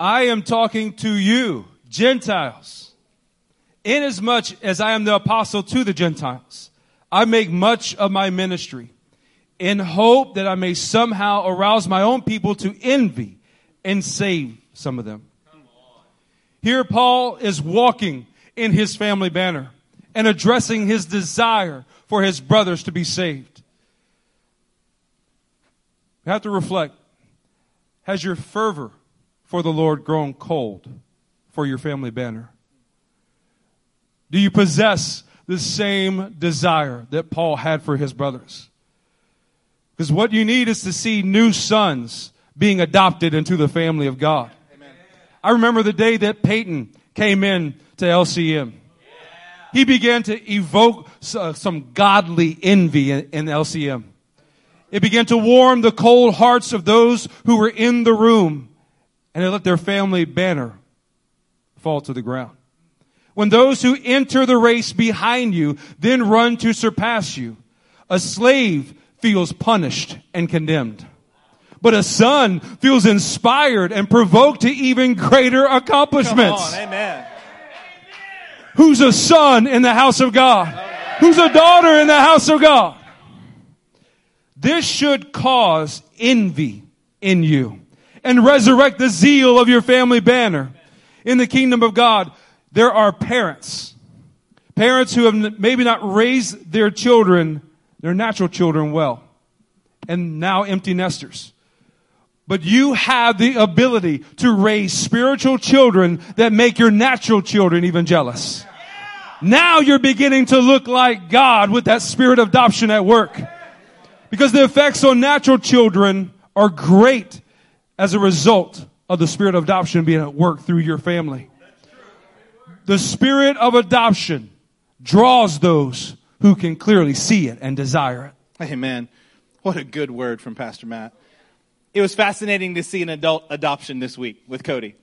I am talking to you, Gentiles. Inasmuch as I am the apostle to the Gentiles, I make much of my ministry in hope that I may somehow arouse my own people to envy and save some of them. Here Paul is walking in his family banner and addressing his desire for his brothers to be saved. You have to reflect. Has your fervor for the Lord grown cold for your family banner? Do you possess the same desire that Paul had for his brothers? Because what you need is to see new sons being adopted into the family of God. Amen. I remember the day that Peyton came in to LCM. He began to evoke uh, some godly envy in, in LCM. It began to warm the cold hearts of those who were in the room and they let their family banner fall to the ground. When those who enter the race behind you then run to surpass you, a slave feels punished and condemned. But a son feels inspired and provoked to even greater accomplishments. Come on, amen. Who's a son in the house of God? Who's a daughter in the house of God? This should cause envy in you and resurrect the zeal of your family banner. In the kingdom of God, there are parents. Parents who have maybe not raised their children, their natural children well, and now empty nesters. But you have the ability to raise spiritual children that make your natural children even jealous. Now you're beginning to look like God with that spirit of adoption at work. Because the effects on natural children are great as a result of the spirit of adoption being at work through your family. The spirit of adoption draws those who can clearly see it and desire it. Amen. What a good word from Pastor Matt. It was fascinating to see an adult adoption this week with Cody.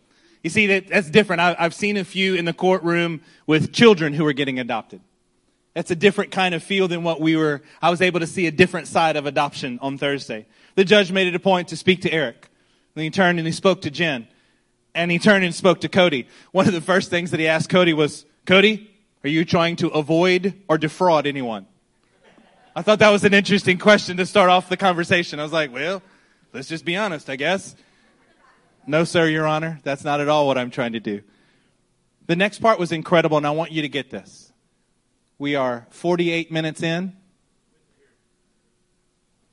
You see, that that's different. I, I've seen a few in the courtroom with children who are getting adopted. That's a different kind of feel than what we were. I was able to see a different side of adoption on Thursday. The judge made it a point to speak to Eric. Then he turned and he spoke to Jen. And he turned and spoke to Cody. One of the first things that he asked Cody was, Cody, are you trying to avoid or defraud anyone? I thought that was an interesting question to start off the conversation. I was like, well, let's just be honest, I guess. No, sir, Your Honor. That's not at all what I'm trying to do. The next part was incredible, and I want you to get this. We are 48 minutes in,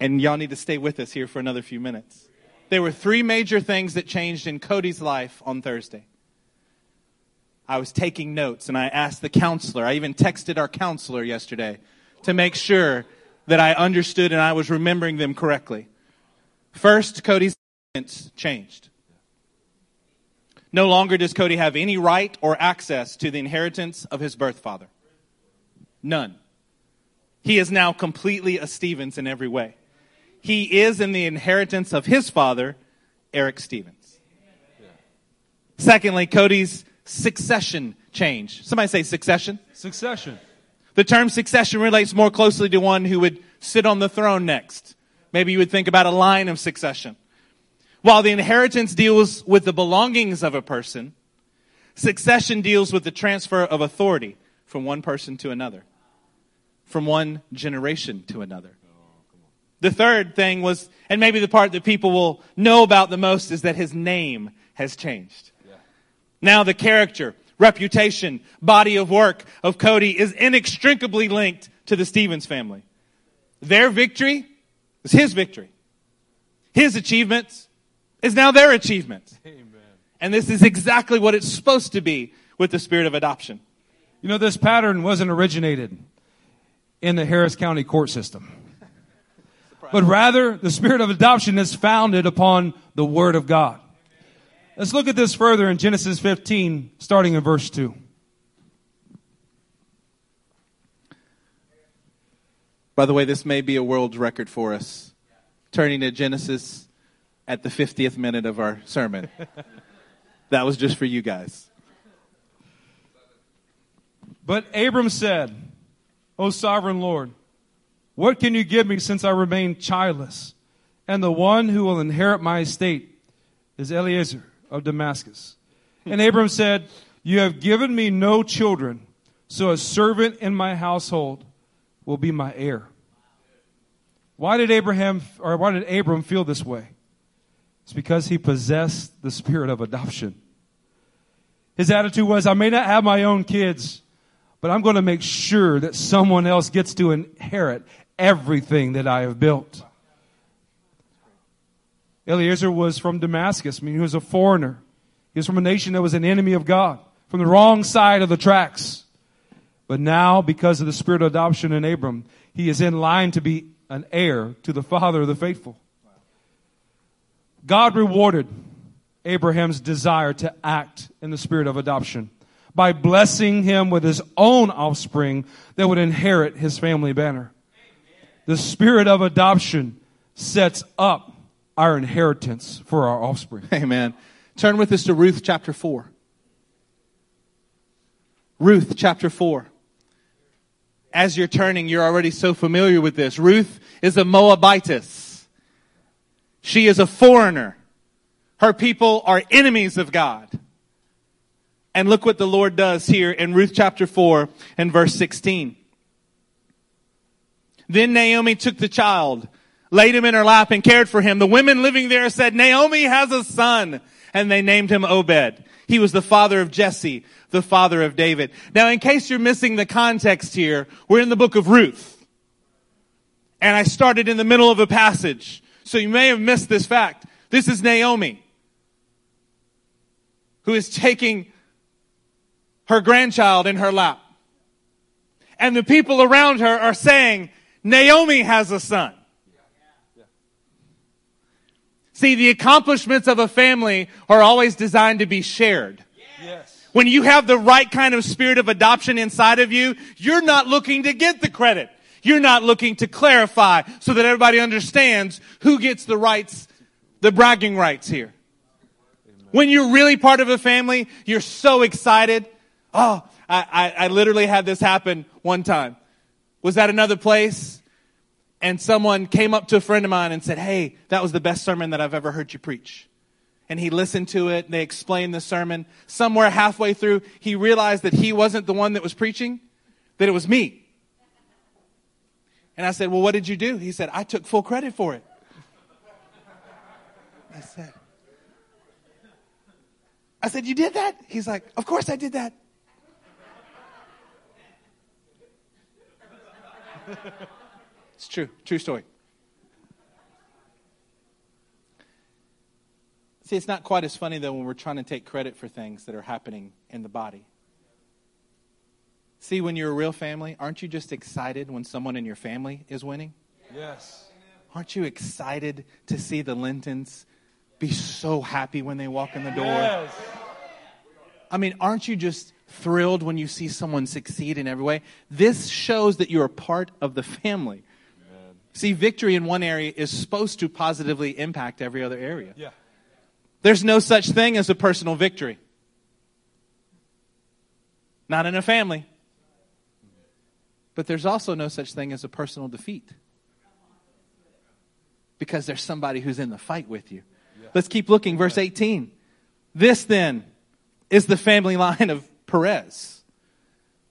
and y'all need to stay with us here for another few minutes. There were three major things that changed in Cody's life on Thursday. I was taking notes and I asked the counselor, I even texted our counselor yesterday to make sure that I understood and I was remembering them correctly. First, Cody's changed. No longer does Cody have any right or access to the inheritance of his birth father. None. He is now completely a Stevens in every way he is in the inheritance of his father, Eric Stevens. Secondly, Cody's succession change. Somebody say succession. Succession. The term succession relates more closely to one who would sit on the throne next. Maybe you would think about a line of succession. While the inheritance deals with the belongings of a person, succession deals with the transfer of authority from one person to another, from one generation to another. The third thing was, and maybe the part that people will know about the most is that his name has changed. Yeah. Now the character, reputation, body of work of Cody is inextricably linked to the Stevens family. Their victory is his victory. His achievements is now their achievements. Amen. And this is exactly what it's supposed to be with the spirit of adoption. You know, this pattern wasn't originated in the Harris County court system. But rather, the spirit of adoption is founded upon the Word of God. Let's look at this further in Genesis 15, starting in verse 2. By the way, this may be a world record for us. Turning to Genesis at the 50th minute of our sermon. that was just for you guys. But Abram said, O sovereign Lord, what can you give me since I remain childless? And the one who will inherit my estate is Eliezer of Damascus. And Abram said, You have given me no children, so a servant in my household will be my heir. Why did Abraham or why did Abram feel this way? It's because he possessed the spirit of adoption. His attitude was, I may not have my own kids, but I'm going to make sure that someone else gets to inherit everything that I have built. Eliezer was from Damascus. I mean, he was a foreigner. He was from a nation that was an enemy of God, from the wrong side of the tracks. But now, because of the spirit of adoption in Abram, he is in line to be an heir to the father of the faithful. God rewarded Abraham's desire to act in the spirit of adoption by blessing him with his own offspring that would inherit his family banner. The spirit of adoption sets up our inheritance for our offspring. Amen. Turn with us to Ruth chapter 4. Ruth chapter 4. As you're turning, you're already so familiar with this. Ruth is a Moabitess. She is a foreigner. Her people are enemies of God. And look what the Lord does here in Ruth chapter 4 and verse 16. Then Naomi took the child, laid him in her lap and cared for him. The women living there said, Naomi has a son. And they named him Obed. He was the father of Jesse, the father of David. Now, in case you're missing the context here, we're in the book of Ruth. And I started in the middle of a passage. So you may have missed this fact. This is Naomi, who is taking her grandchild in her lap. And the people around her are saying, Naomi has a son. See, the accomplishments of a family are always designed to be shared. When you have the right kind of spirit of adoption inside of you, you're not looking to get the credit. You're not looking to clarify so that everybody understands who gets the rights, the bragging rights here. When you're really part of a family, you're so excited. Oh, I, I, I literally had this happen one time was at another place and someone came up to a friend of mine and said, Hey, that was the best sermon that I've ever heard you preach. And he listened to it. They explained the sermon. Somewhere halfway through, he realized that he wasn't the one that was preaching, that it was me. And I said, Well, what did you do? He said, I took full credit for it. I said, I said, You did that? He's like, Of course I did that. it's true. True story. See, it's not quite as funny though when we're trying to take credit for things that are happening in the body. See, when you're a real family, aren't you just excited when someone in your family is winning? Yes. Aren't you excited to see the Lintons be so happy when they walk in the door? Yes. I mean, aren't you just thrilled when you see someone succeed in every way? This shows that you're a part of the family. See, victory in one area is supposed to positively impact every other area. Yeah. There's no such thing as a personal victory. Not in a family. But there's also no such thing as a personal defeat. Because there's somebody who's in the fight with you. Let's keep looking. Verse 18. This then is the family line of Perez.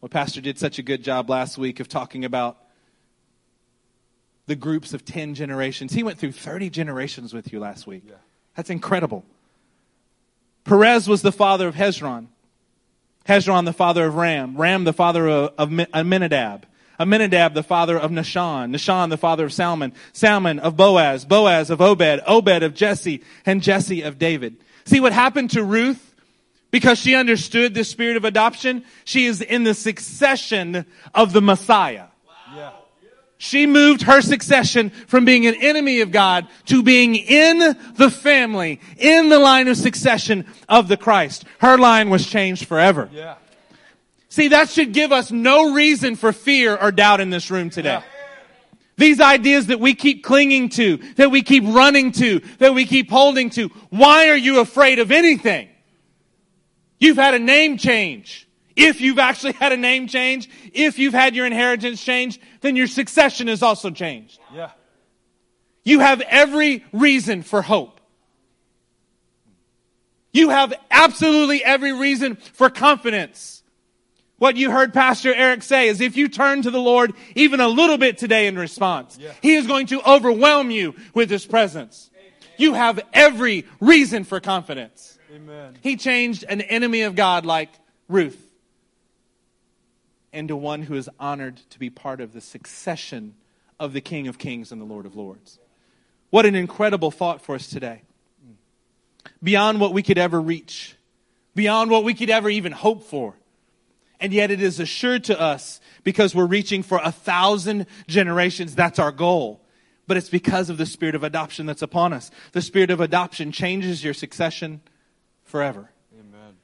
Well, Pastor did such a good job last week of talking about the groups of 10 generations. He went through 30 generations with you last week. Yeah. That's incredible. Perez was the father of Hezron. Hezron, the father of Ram. Ram, the father of, of Amminadab. Amminadab, the father of Nahshon, Nahshon, the father of Salmon, Salmon of Boaz, Boaz of Obed, Obed of Jesse, and Jesse of David. See what happened to Ruth? Because she understood the spirit of adoption, she is in the succession of the Messiah. Yeah. She moved her succession from being an enemy of God to being in the family, in the line of succession of the Christ. Her line was changed forever. Yeah. See, that should give us no reason for fear or doubt in this room today. Yeah. These ideas that we keep clinging to, that we keep running to, that we keep holding to. Why are you afraid of anything? You've had a name change. If you've actually had a name change, if you've had your inheritance change, then your succession is also changed. Yeah. You have every reason for hope. You have absolutely every reason for confidence. What you heard Pastor Eric say is if you turn to the Lord even a little bit today in response, Yeah. He is going to overwhelm you with His presence. You have every reason for confidence. Amen. He changed an enemy of God like Ruth into one who is honored to be part of the succession of the King of Kings and the Lord of Lords. What an incredible thought for us today. Beyond what we could ever reach, beyond what we could ever even hope for. And yet it is assured to us because we're reaching for a thousand generations. That's our goal. But it's because of the spirit of adoption that's upon us. The spirit of adoption changes your succession forever. Amen.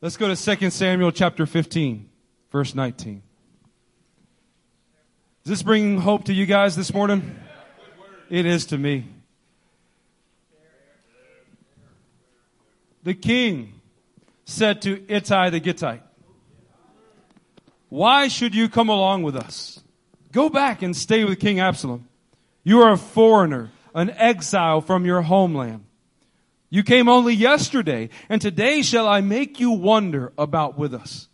Let's go to 2 Samuel chapter 15, verse 19. Is this bringing hope to you guys this morning? It is to me. The king said to Ittai the Gittite, Why should you come along with us? Go back and stay with King Absalom. You are a foreigner, an exile from your homeland. You came only yesterday, and today shall I make you wonder about with us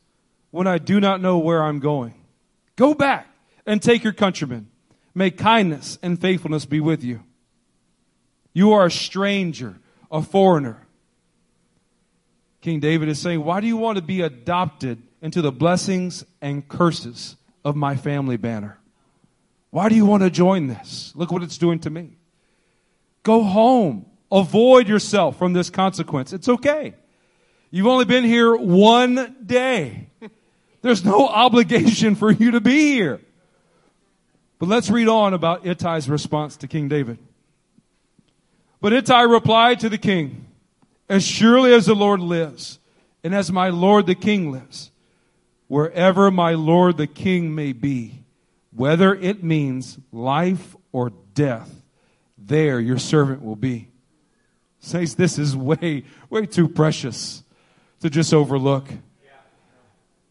when I do not know where I'm going. Go back and take your countrymen. May kindness and faithfulness be with you. You are a stranger, a foreigner. King David is saying, Why do you want to be adopted into the blessings and curses of my family banner? Why do you want to join this? Look what it's doing to me. Go home. Avoid yourself from this consequence. It's okay. You've only been here one day. There's no obligation for you to be here. But let's read on about Ittai's response to King David. But Ittai replied to the king, As surely as the Lord lives, and as my Lord the king lives, wherever my Lord the king may be, whether it means life or death, there your servant will be. Says this is way, way too precious to just overlook.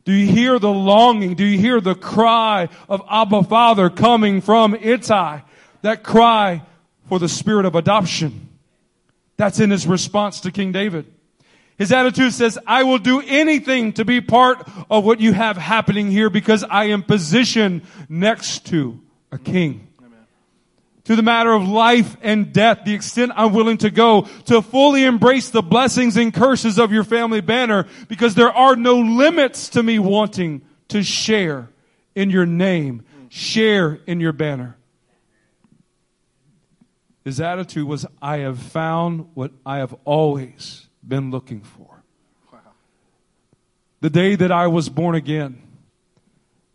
Do you hear the longing? Do you hear the cry of Abba Father coming from Ittai? That cry for the spirit of adoption. That's in his response to King David. His attitude says, I will do anything to be part of what you have happening here because I am positioned next to a king. To the matter of life and death, the extent I'm willing to go to fully embrace the blessings and curses of your family banner because there are no limits to me wanting to share in your name, share in your banner. His attitude was, I have found what I have always been looking for. The day that I was born again,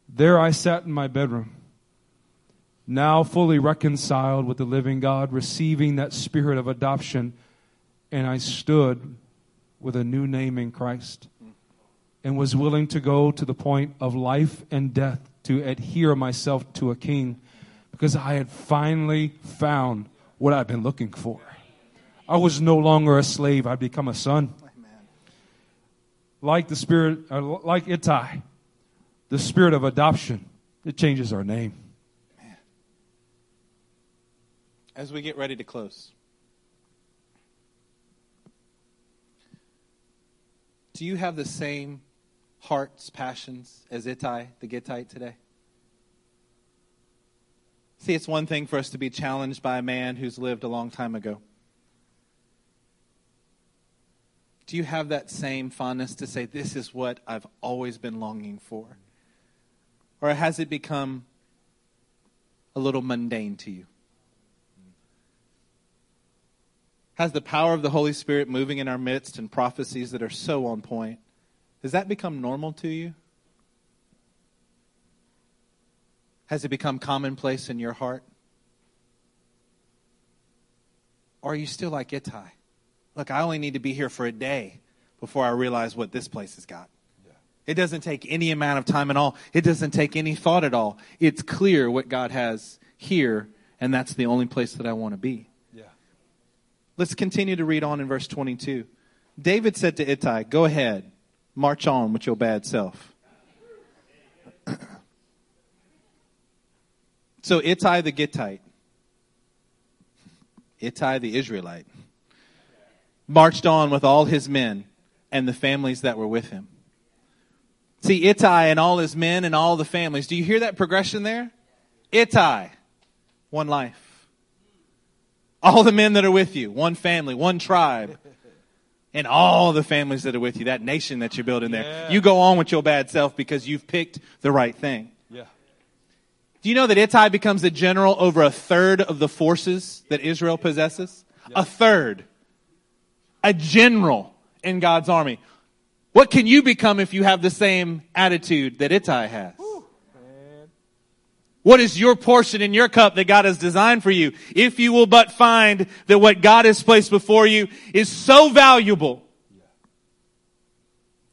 there I sat in my bedroom, now fully reconciled with the living God, receiving that spirit of adoption, and I stood with a new name in Christ and was willing to go to the point of life and death to adhere myself to a king because I had finally found what I've been looking for. I was no longer a slave, I'd become a son. Like the spirit, uh, like Ittai, the spirit of adoption, it changes our name. As we get ready to close, do you have the same heart's passions as Ittai, the Gittite, today? See, it's one thing for us to be challenged by a man who's lived a long time ago. Do you have that same fondness to say, This is what I've always been longing for? Or has it become a little mundane to you? Has the power of the Holy Spirit moving in our midst and prophecies that are so on point, has that become normal to you? Has it become commonplace in your heart? Or are you still like Ittai? Look, I only need to be here for a day before I realize what this place has got. It doesn't take any amount of time at all. It doesn't take any thought at all. It's clear what God has here, and that's the only place that I want to be. Let's continue to read on in verse 22. David said to Ittai, Go ahead, march on with your bad self. so Ittai the Gittite, Ittai the Israelite, marched on with all his men and the families that were with him. See, Ittai and all his men and all the families. Do you hear that progression there? Ittai, one life. All the men that are with you, one family, one tribe. And all the families that are with you, that nation that you're building there. Yeah. You go on with your bad self because you've picked the right thing. Yeah. Do you know that Ittai becomes a general over a third of the forces that Israel possesses? A third. A general in God's army. What can you become if you have the same attitude that Ittai has? What is your portion in your cup that God has designed for you? If you will but find that what God has placed before you is so valuable,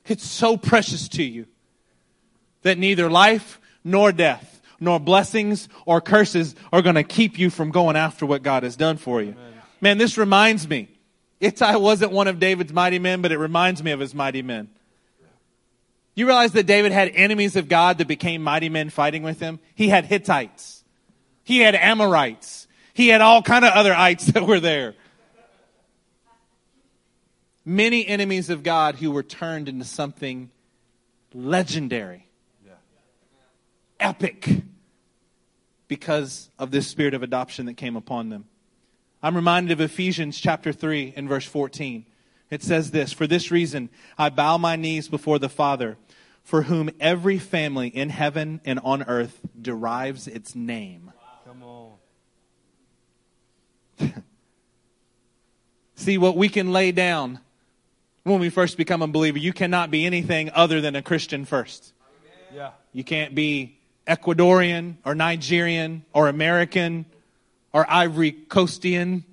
it's so precious to you that neither life nor death, nor blessings or curses are going to keep you from going after what God has done for you. Man, this reminds me. Ittai wasn't one of David's mighty men, but it reminds me of his mighty men. You realize that David had enemies of God that became mighty men fighting with him? He had Hittites. He had Amorites. He had all kind of other ites that were there. Many enemies of God who were turned into something legendary, epic, because of this spirit of adoption that came upon them. I'm reminded of Ephesians chapter 3 and verse 14. It says this, For this reason I bow my knees before the Father, for whom every family in heaven and on earth derives its name. Come on. See what we can lay down when we first become a believer. You cannot be anything other than a Christian first. Yeah. You can't be Ecuadorian or Nigerian or American or Ivory Coastian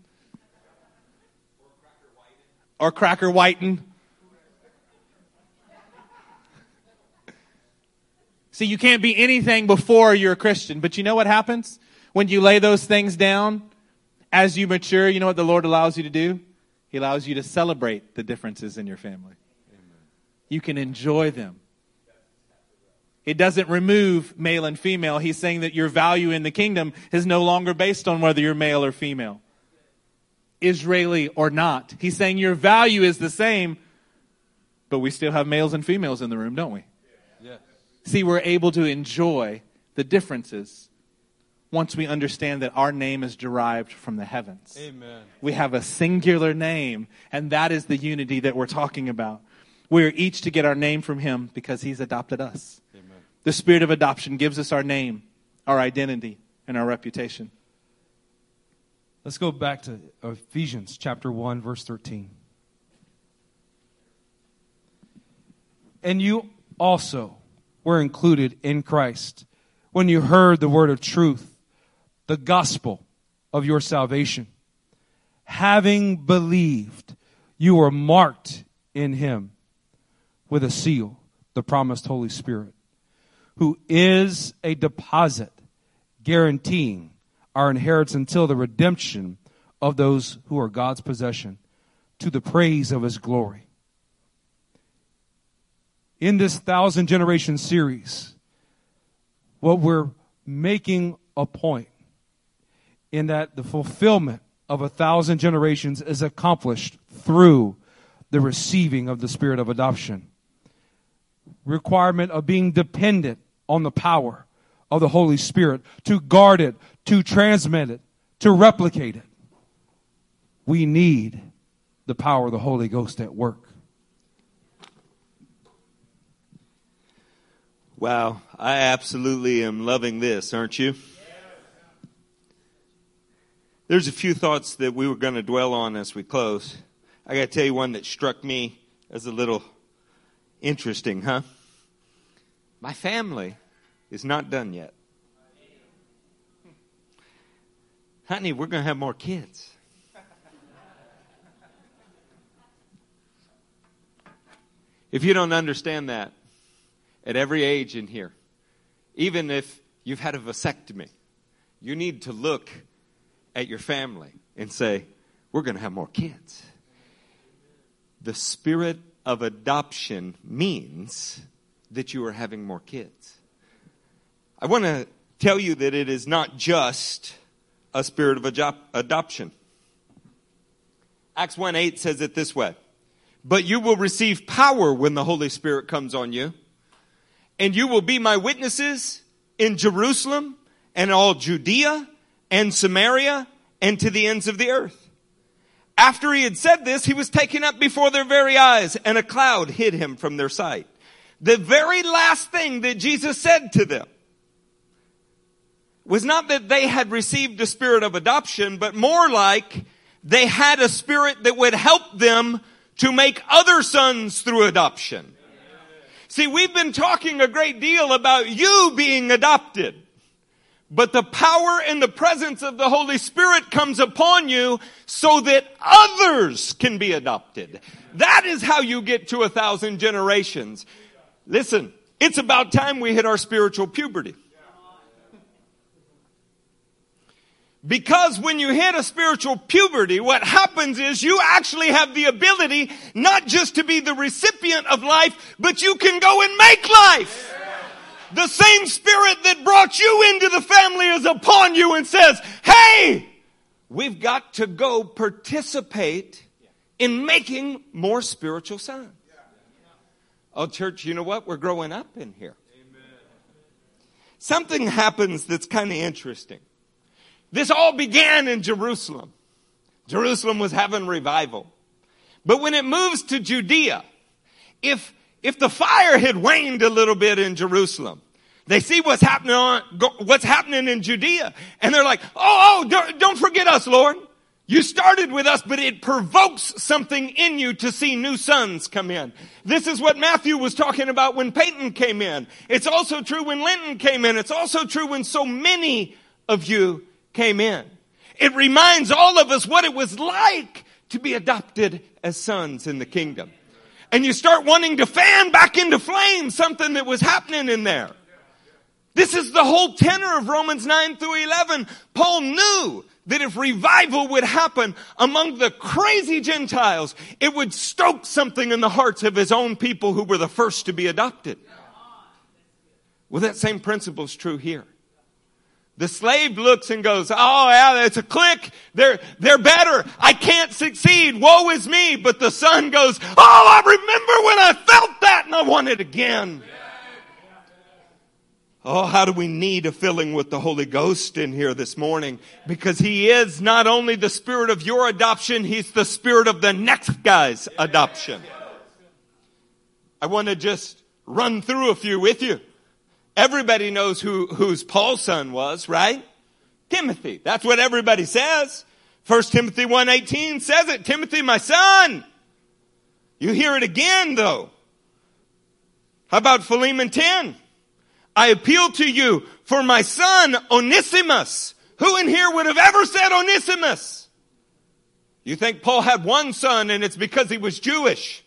or Cracker Whiten. See, you can't be anything before you're a Christian. But you know what happens? When you lay those things down, as you mature, you know what the Lord allows you to do? He allows you to celebrate the differences in your family. You can enjoy them. It doesn't remove male and female. He's saying that your value in the kingdom is no longer based on whether you're male or female, Israeli or not. He's saying your value is the same, but we still have males and females in the room, don't we? See, we're able to enjoy the differences once we understand that our name is derived from the heavens. Amen. We have a singular name, and that is the unity that we're talking about. We're each to get our name from Him because He's adopted us. Amen. The spirit of adoption gives us our name, our identity, and our reputation. Let's go back to Ephesians chapter 1, verse 13. And you also were included in Christ when you heard the word of truth, the gospel of your salvation. Having believed, you were marked in him with a seal, the promised Holy Spirit, who is a deposit guaranteeing our inheritance until the redemption of those who are God's possession to the praise of his glory. In this thousand generation series, what we're making a point in that the fulfillment of a thousand generations is accomplished through the receiving of the spirit of adoption. Requirement of being dependent on the power of the Holy Spirit to guard it, to transmit it, to replicate it. We need the power of the Holy Ghost at work. Wow, I absolutely am loving this, aren't you? There's a few thoughts that we were going to dwell on as we close. I got to tell you one that struck me as a little interesting, huh? My family is not done yet. Honey, we're going to have more kids. If you don't understand that, at every age in here. Even if you've had a vasectomy, you need to look at your family and say, We're going to have more kids. The spirit of adoption means that you are having more kids. I want to tell you that it is not just a spirit of adop- adoption. Acts 1 8 says it this way But you will receive power when the Holy Spirit comes on you and you will be my witnesses in Jerusalem and all Judea and Samaria and to the ends of the earth. After he had said this, he was taken up before their very eyes and a cloud hid him from their sight. The very last thing that Jesus said to them was not that they had received a spirit of adoption, but more like they had a spirit that would help them to make other sons through adoption. See, we've been talking a great deal about you being adopted. But the power and the presence of the Holy Spirit comes upon you so that others can be adopted. That is how you get to a thousand generations. Listen, it's about time we hit our spiritual puberty. Because when you hit a spiritual puberty, what happens is you actually have the ability not just to be the recipient of life, but you can go and make life. The same spirit that brought you into the family is upon you and says, hey, we've got to go participate in making more spiritual sons. Oh, church, you know what? We're growing up in here. Something happens that's kind of interesting. This all began in Jerusalem. Jerusalem was having revival. But when it moves to Judea, if, if the fire had waned a little bit in Jerusalem, they see what's happening on, what's happening in Judea, and they're like, oh, oh, don't, don't forget us, Lord. You started with us, but it provokes something in you to see new sons come in. This is what Matthew was talking about when Peyton came in. It's also true when Linton came in. It's also true when so many of you came in. It reminds all of us what it was like to be adopted as sons in the kingdom. And you start wanting to fan back into flame something that was happening in there. This is the whole tenor of Romans 9 through 11. Paul knew that if revival would happen among the crazy Gentiles, it would stoke something in the hearts of his own people who were the first to be adopted. Well, that same principle is true here. The slave looks and goes, oh yeah, it's a click. They're, they're better. I can't succeed. Woe is me. But the son goes, oh, I remember when I felt that and I want it again. Oh, how do we need a filling with the Holy Ghost in here this morning? Because He is not only the Spirit of your adoption, He's the Spirit of the next guy's adoption. I want to just run through a few with you. Everybody knows who, whose Paul's son was, right? Timothy. That's what everybody says. 1 Timothy 1.18 says it. Timothy, my son. You hear it again though. How about Philemon 10? I appeal to you for my son Onesimus. Who in here would have ever said Onesimus? You think Paul had one son and it's because he was Jewish.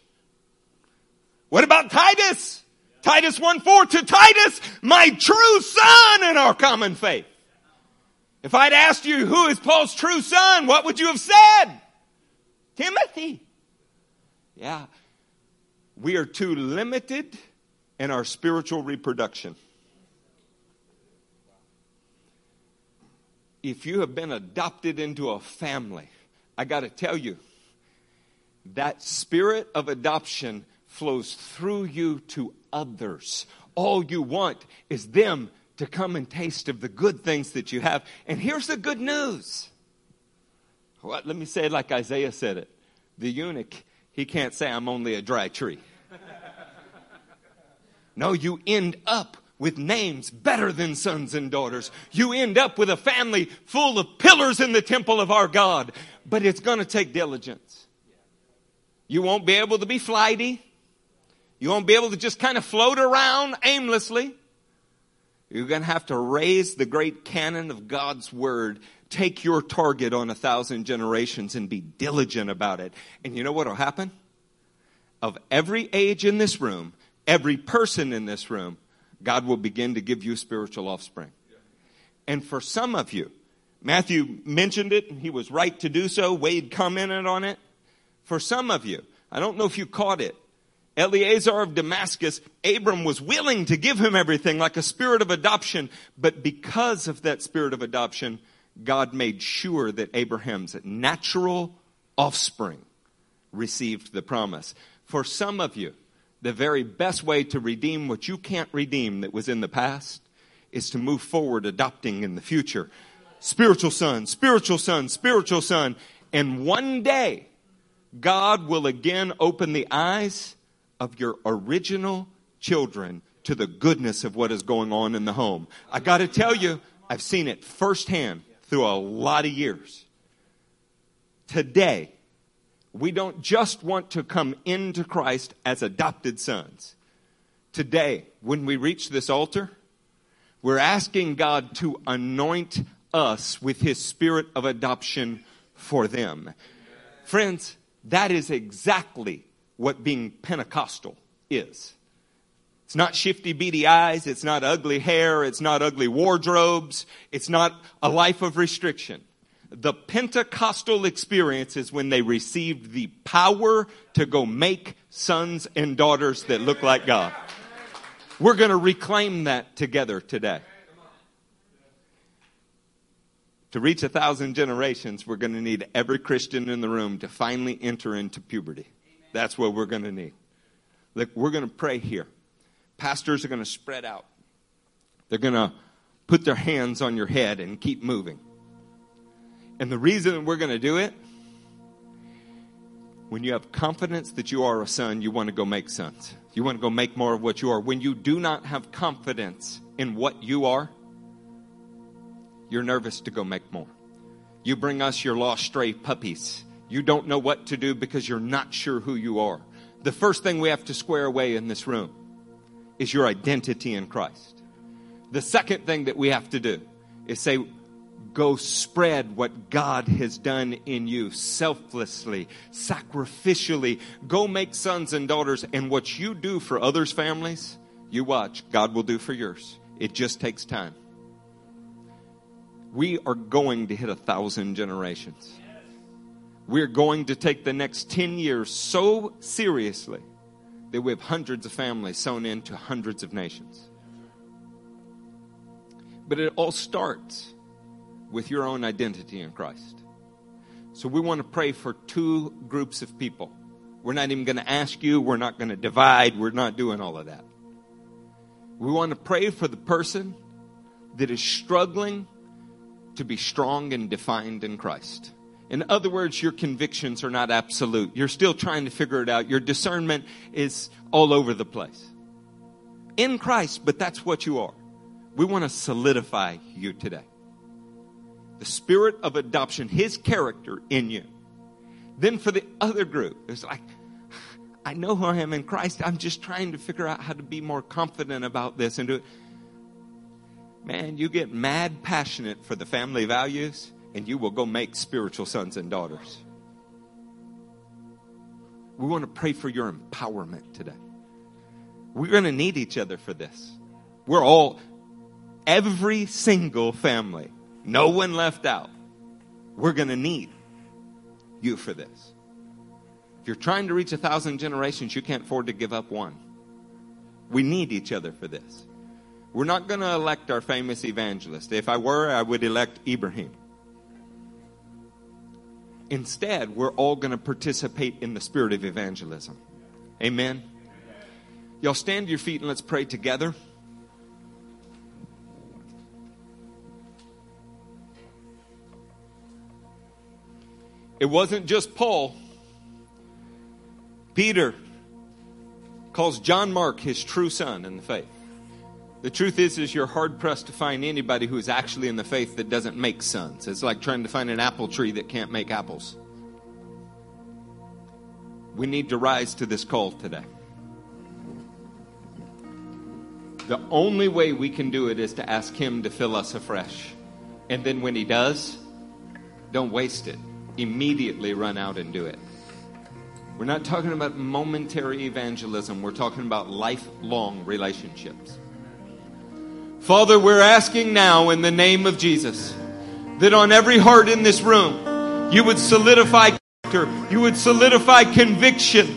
What about Titus? Titus 1 4 to Titus, my true son in our common faith. If I'd asked you who is Paul's true son, what would you have said? Timothy. Yeah. We are too limited in our spiritual reproduction. If you have been adopted into a family, I got to tell you, that spirit of adoption flows through you to others. All you want is them to come and taste of the good things that you have. And here's the good news. What? Let me say it like Isaiah said it. The eunuch, he can't say, I'm only a dry tree. No, you end up with names better than sons and daughters. You end up with a family full of pillars in the temple of our God. But it's going to take diligence. You won't be able to be flighty. You won't be able to just kind of float around aimlessly. You're going to have to raise the great canon of God's word. Take your target on a thousand generations and be diligent about it. And you know what will happen? Of every age in this room, every person in this room, God will begin to give you spiritual offspring. And for some of you, Matthew mentioned it, and he was right to do so. Wade commented on it. For some of you, I don't know if you caught it. Eliezer of Damascus, Abram was willing to give him everything like a spirit of adoption, but because of that spirit of adoption, God made sure that Abraham's natural offspring received the promise. For some of you, the very best way to redeem what you can't redeem that was in the past is to move forward adopting in the future. Spiritual son, spiritual son, spiritual son. And one day, God will again open the eyes of your original children to the goodness of what is going on in the home. I got to tell you, I've seen it firsthand through a lot of years. Today, we don't just want to come into Christ as adopted sons. Today, when we reach this altar, we're asking God to anoint us with His spirit of adoption for them. Friends, that is exactly what being Pentecostal is. It's not shifty, beady eyes. It's not ugly hair. It's not ugly wardrobes. It's not a life of restriction. The Pentecostal experience is when they received the power to go make sons and daughters that look like God. We're going to reclaim that together today. To reach a thousand generations, we're going to need every Christian in the room to finally enter into puberty. That's what we're going to need. Look, we're going to pray here. Pastors are going to spread out. They're going to put their hands on your head and keep moving. And the reason we're going to do it, when you have confidence that you are a son, you want to go make sons. You want to go make more of what you are. When you do not have confidence in what you are, you're nervous to go make more. You bring us your lost stray puppies. You don't know what to do because you're not sure who you are. The first thing we have to square away in this room is your identity in Christ. The second thing that we have to do is say, go spread what God has done in you selflessly, sacrificially. Go make sons and daughters. And what you do for others' families, you watch, God will do for yours. It just takes time. We are going to hit a thousand generations. We're going to take the next 10 years so seriously that we have hundreds of families sown into hundreds of nations. But it all starts with your own identity in Christ. So we want to pray for two groups of people. We're not even going to ask you, we're not going to divide, we're not doing all of that. We want to pray for the person that is struggling to be strong and defined in Christ. In other words, your convictions are not absolute. You're still trying to figure it out. Your discernment is all over the place. In Christ, but that's what you are. We want to solidify you today. The spirit of adoption, His character in you. Then for the other group, it's like, I know who I am in Christ. I'm just trying to figure out how to be more confident about this and do it. Man, you get mad passionate for the family values and you will go make spiritual sons and daughters. We want to pray for your empowerment today. We're going to need each other for this. We're all, every single family, no one left out. We're going to need you for this. If you're trying to reach a thousand generations, you can't afford to give up one. We need each other for this. We're not going to elect our famous evangelist. If I were, I would elect Ibrahim. Instead, we're all going to participate in the spirit of evangelism. Amen. Y'all stand to your feet and let's pray together. It wasn't just Paul. Peter calls John Mark his true son in the faith. The truth is, is you're hard pressed to find anybody who is actually in the faith that doesn't make sons. It's like trying to find an apple tree that can't make apples. We need to rise to this call today. The only way we can do it is to ask Him to fill us afresh. And then when He does, don't waste it. Immediately run out and do it. We're not talking about momentary evangelism, we're talking about lifelong relationships. Father, we're asking now in the name of Jesus that on every heart in this room, you would solidify character, you would solidify conviction.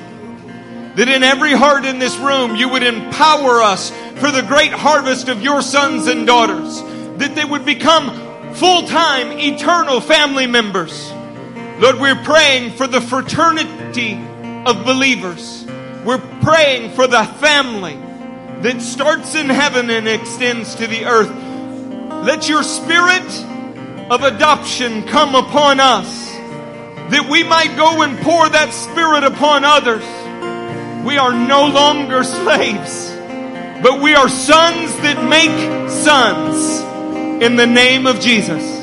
That in every heart in this room, you would empower us for the great harvest of your sons and daughters. That they would become full time, eternal family members. Lord, we're praying for the fraternity of believers. We're praying for the family that starts in heaven and extends to the earth. Let your spirit of adoption come upon us that we might go and pour that spirit upon others. We are no longer slaves, but we are sons that make sons in the name of Jesus.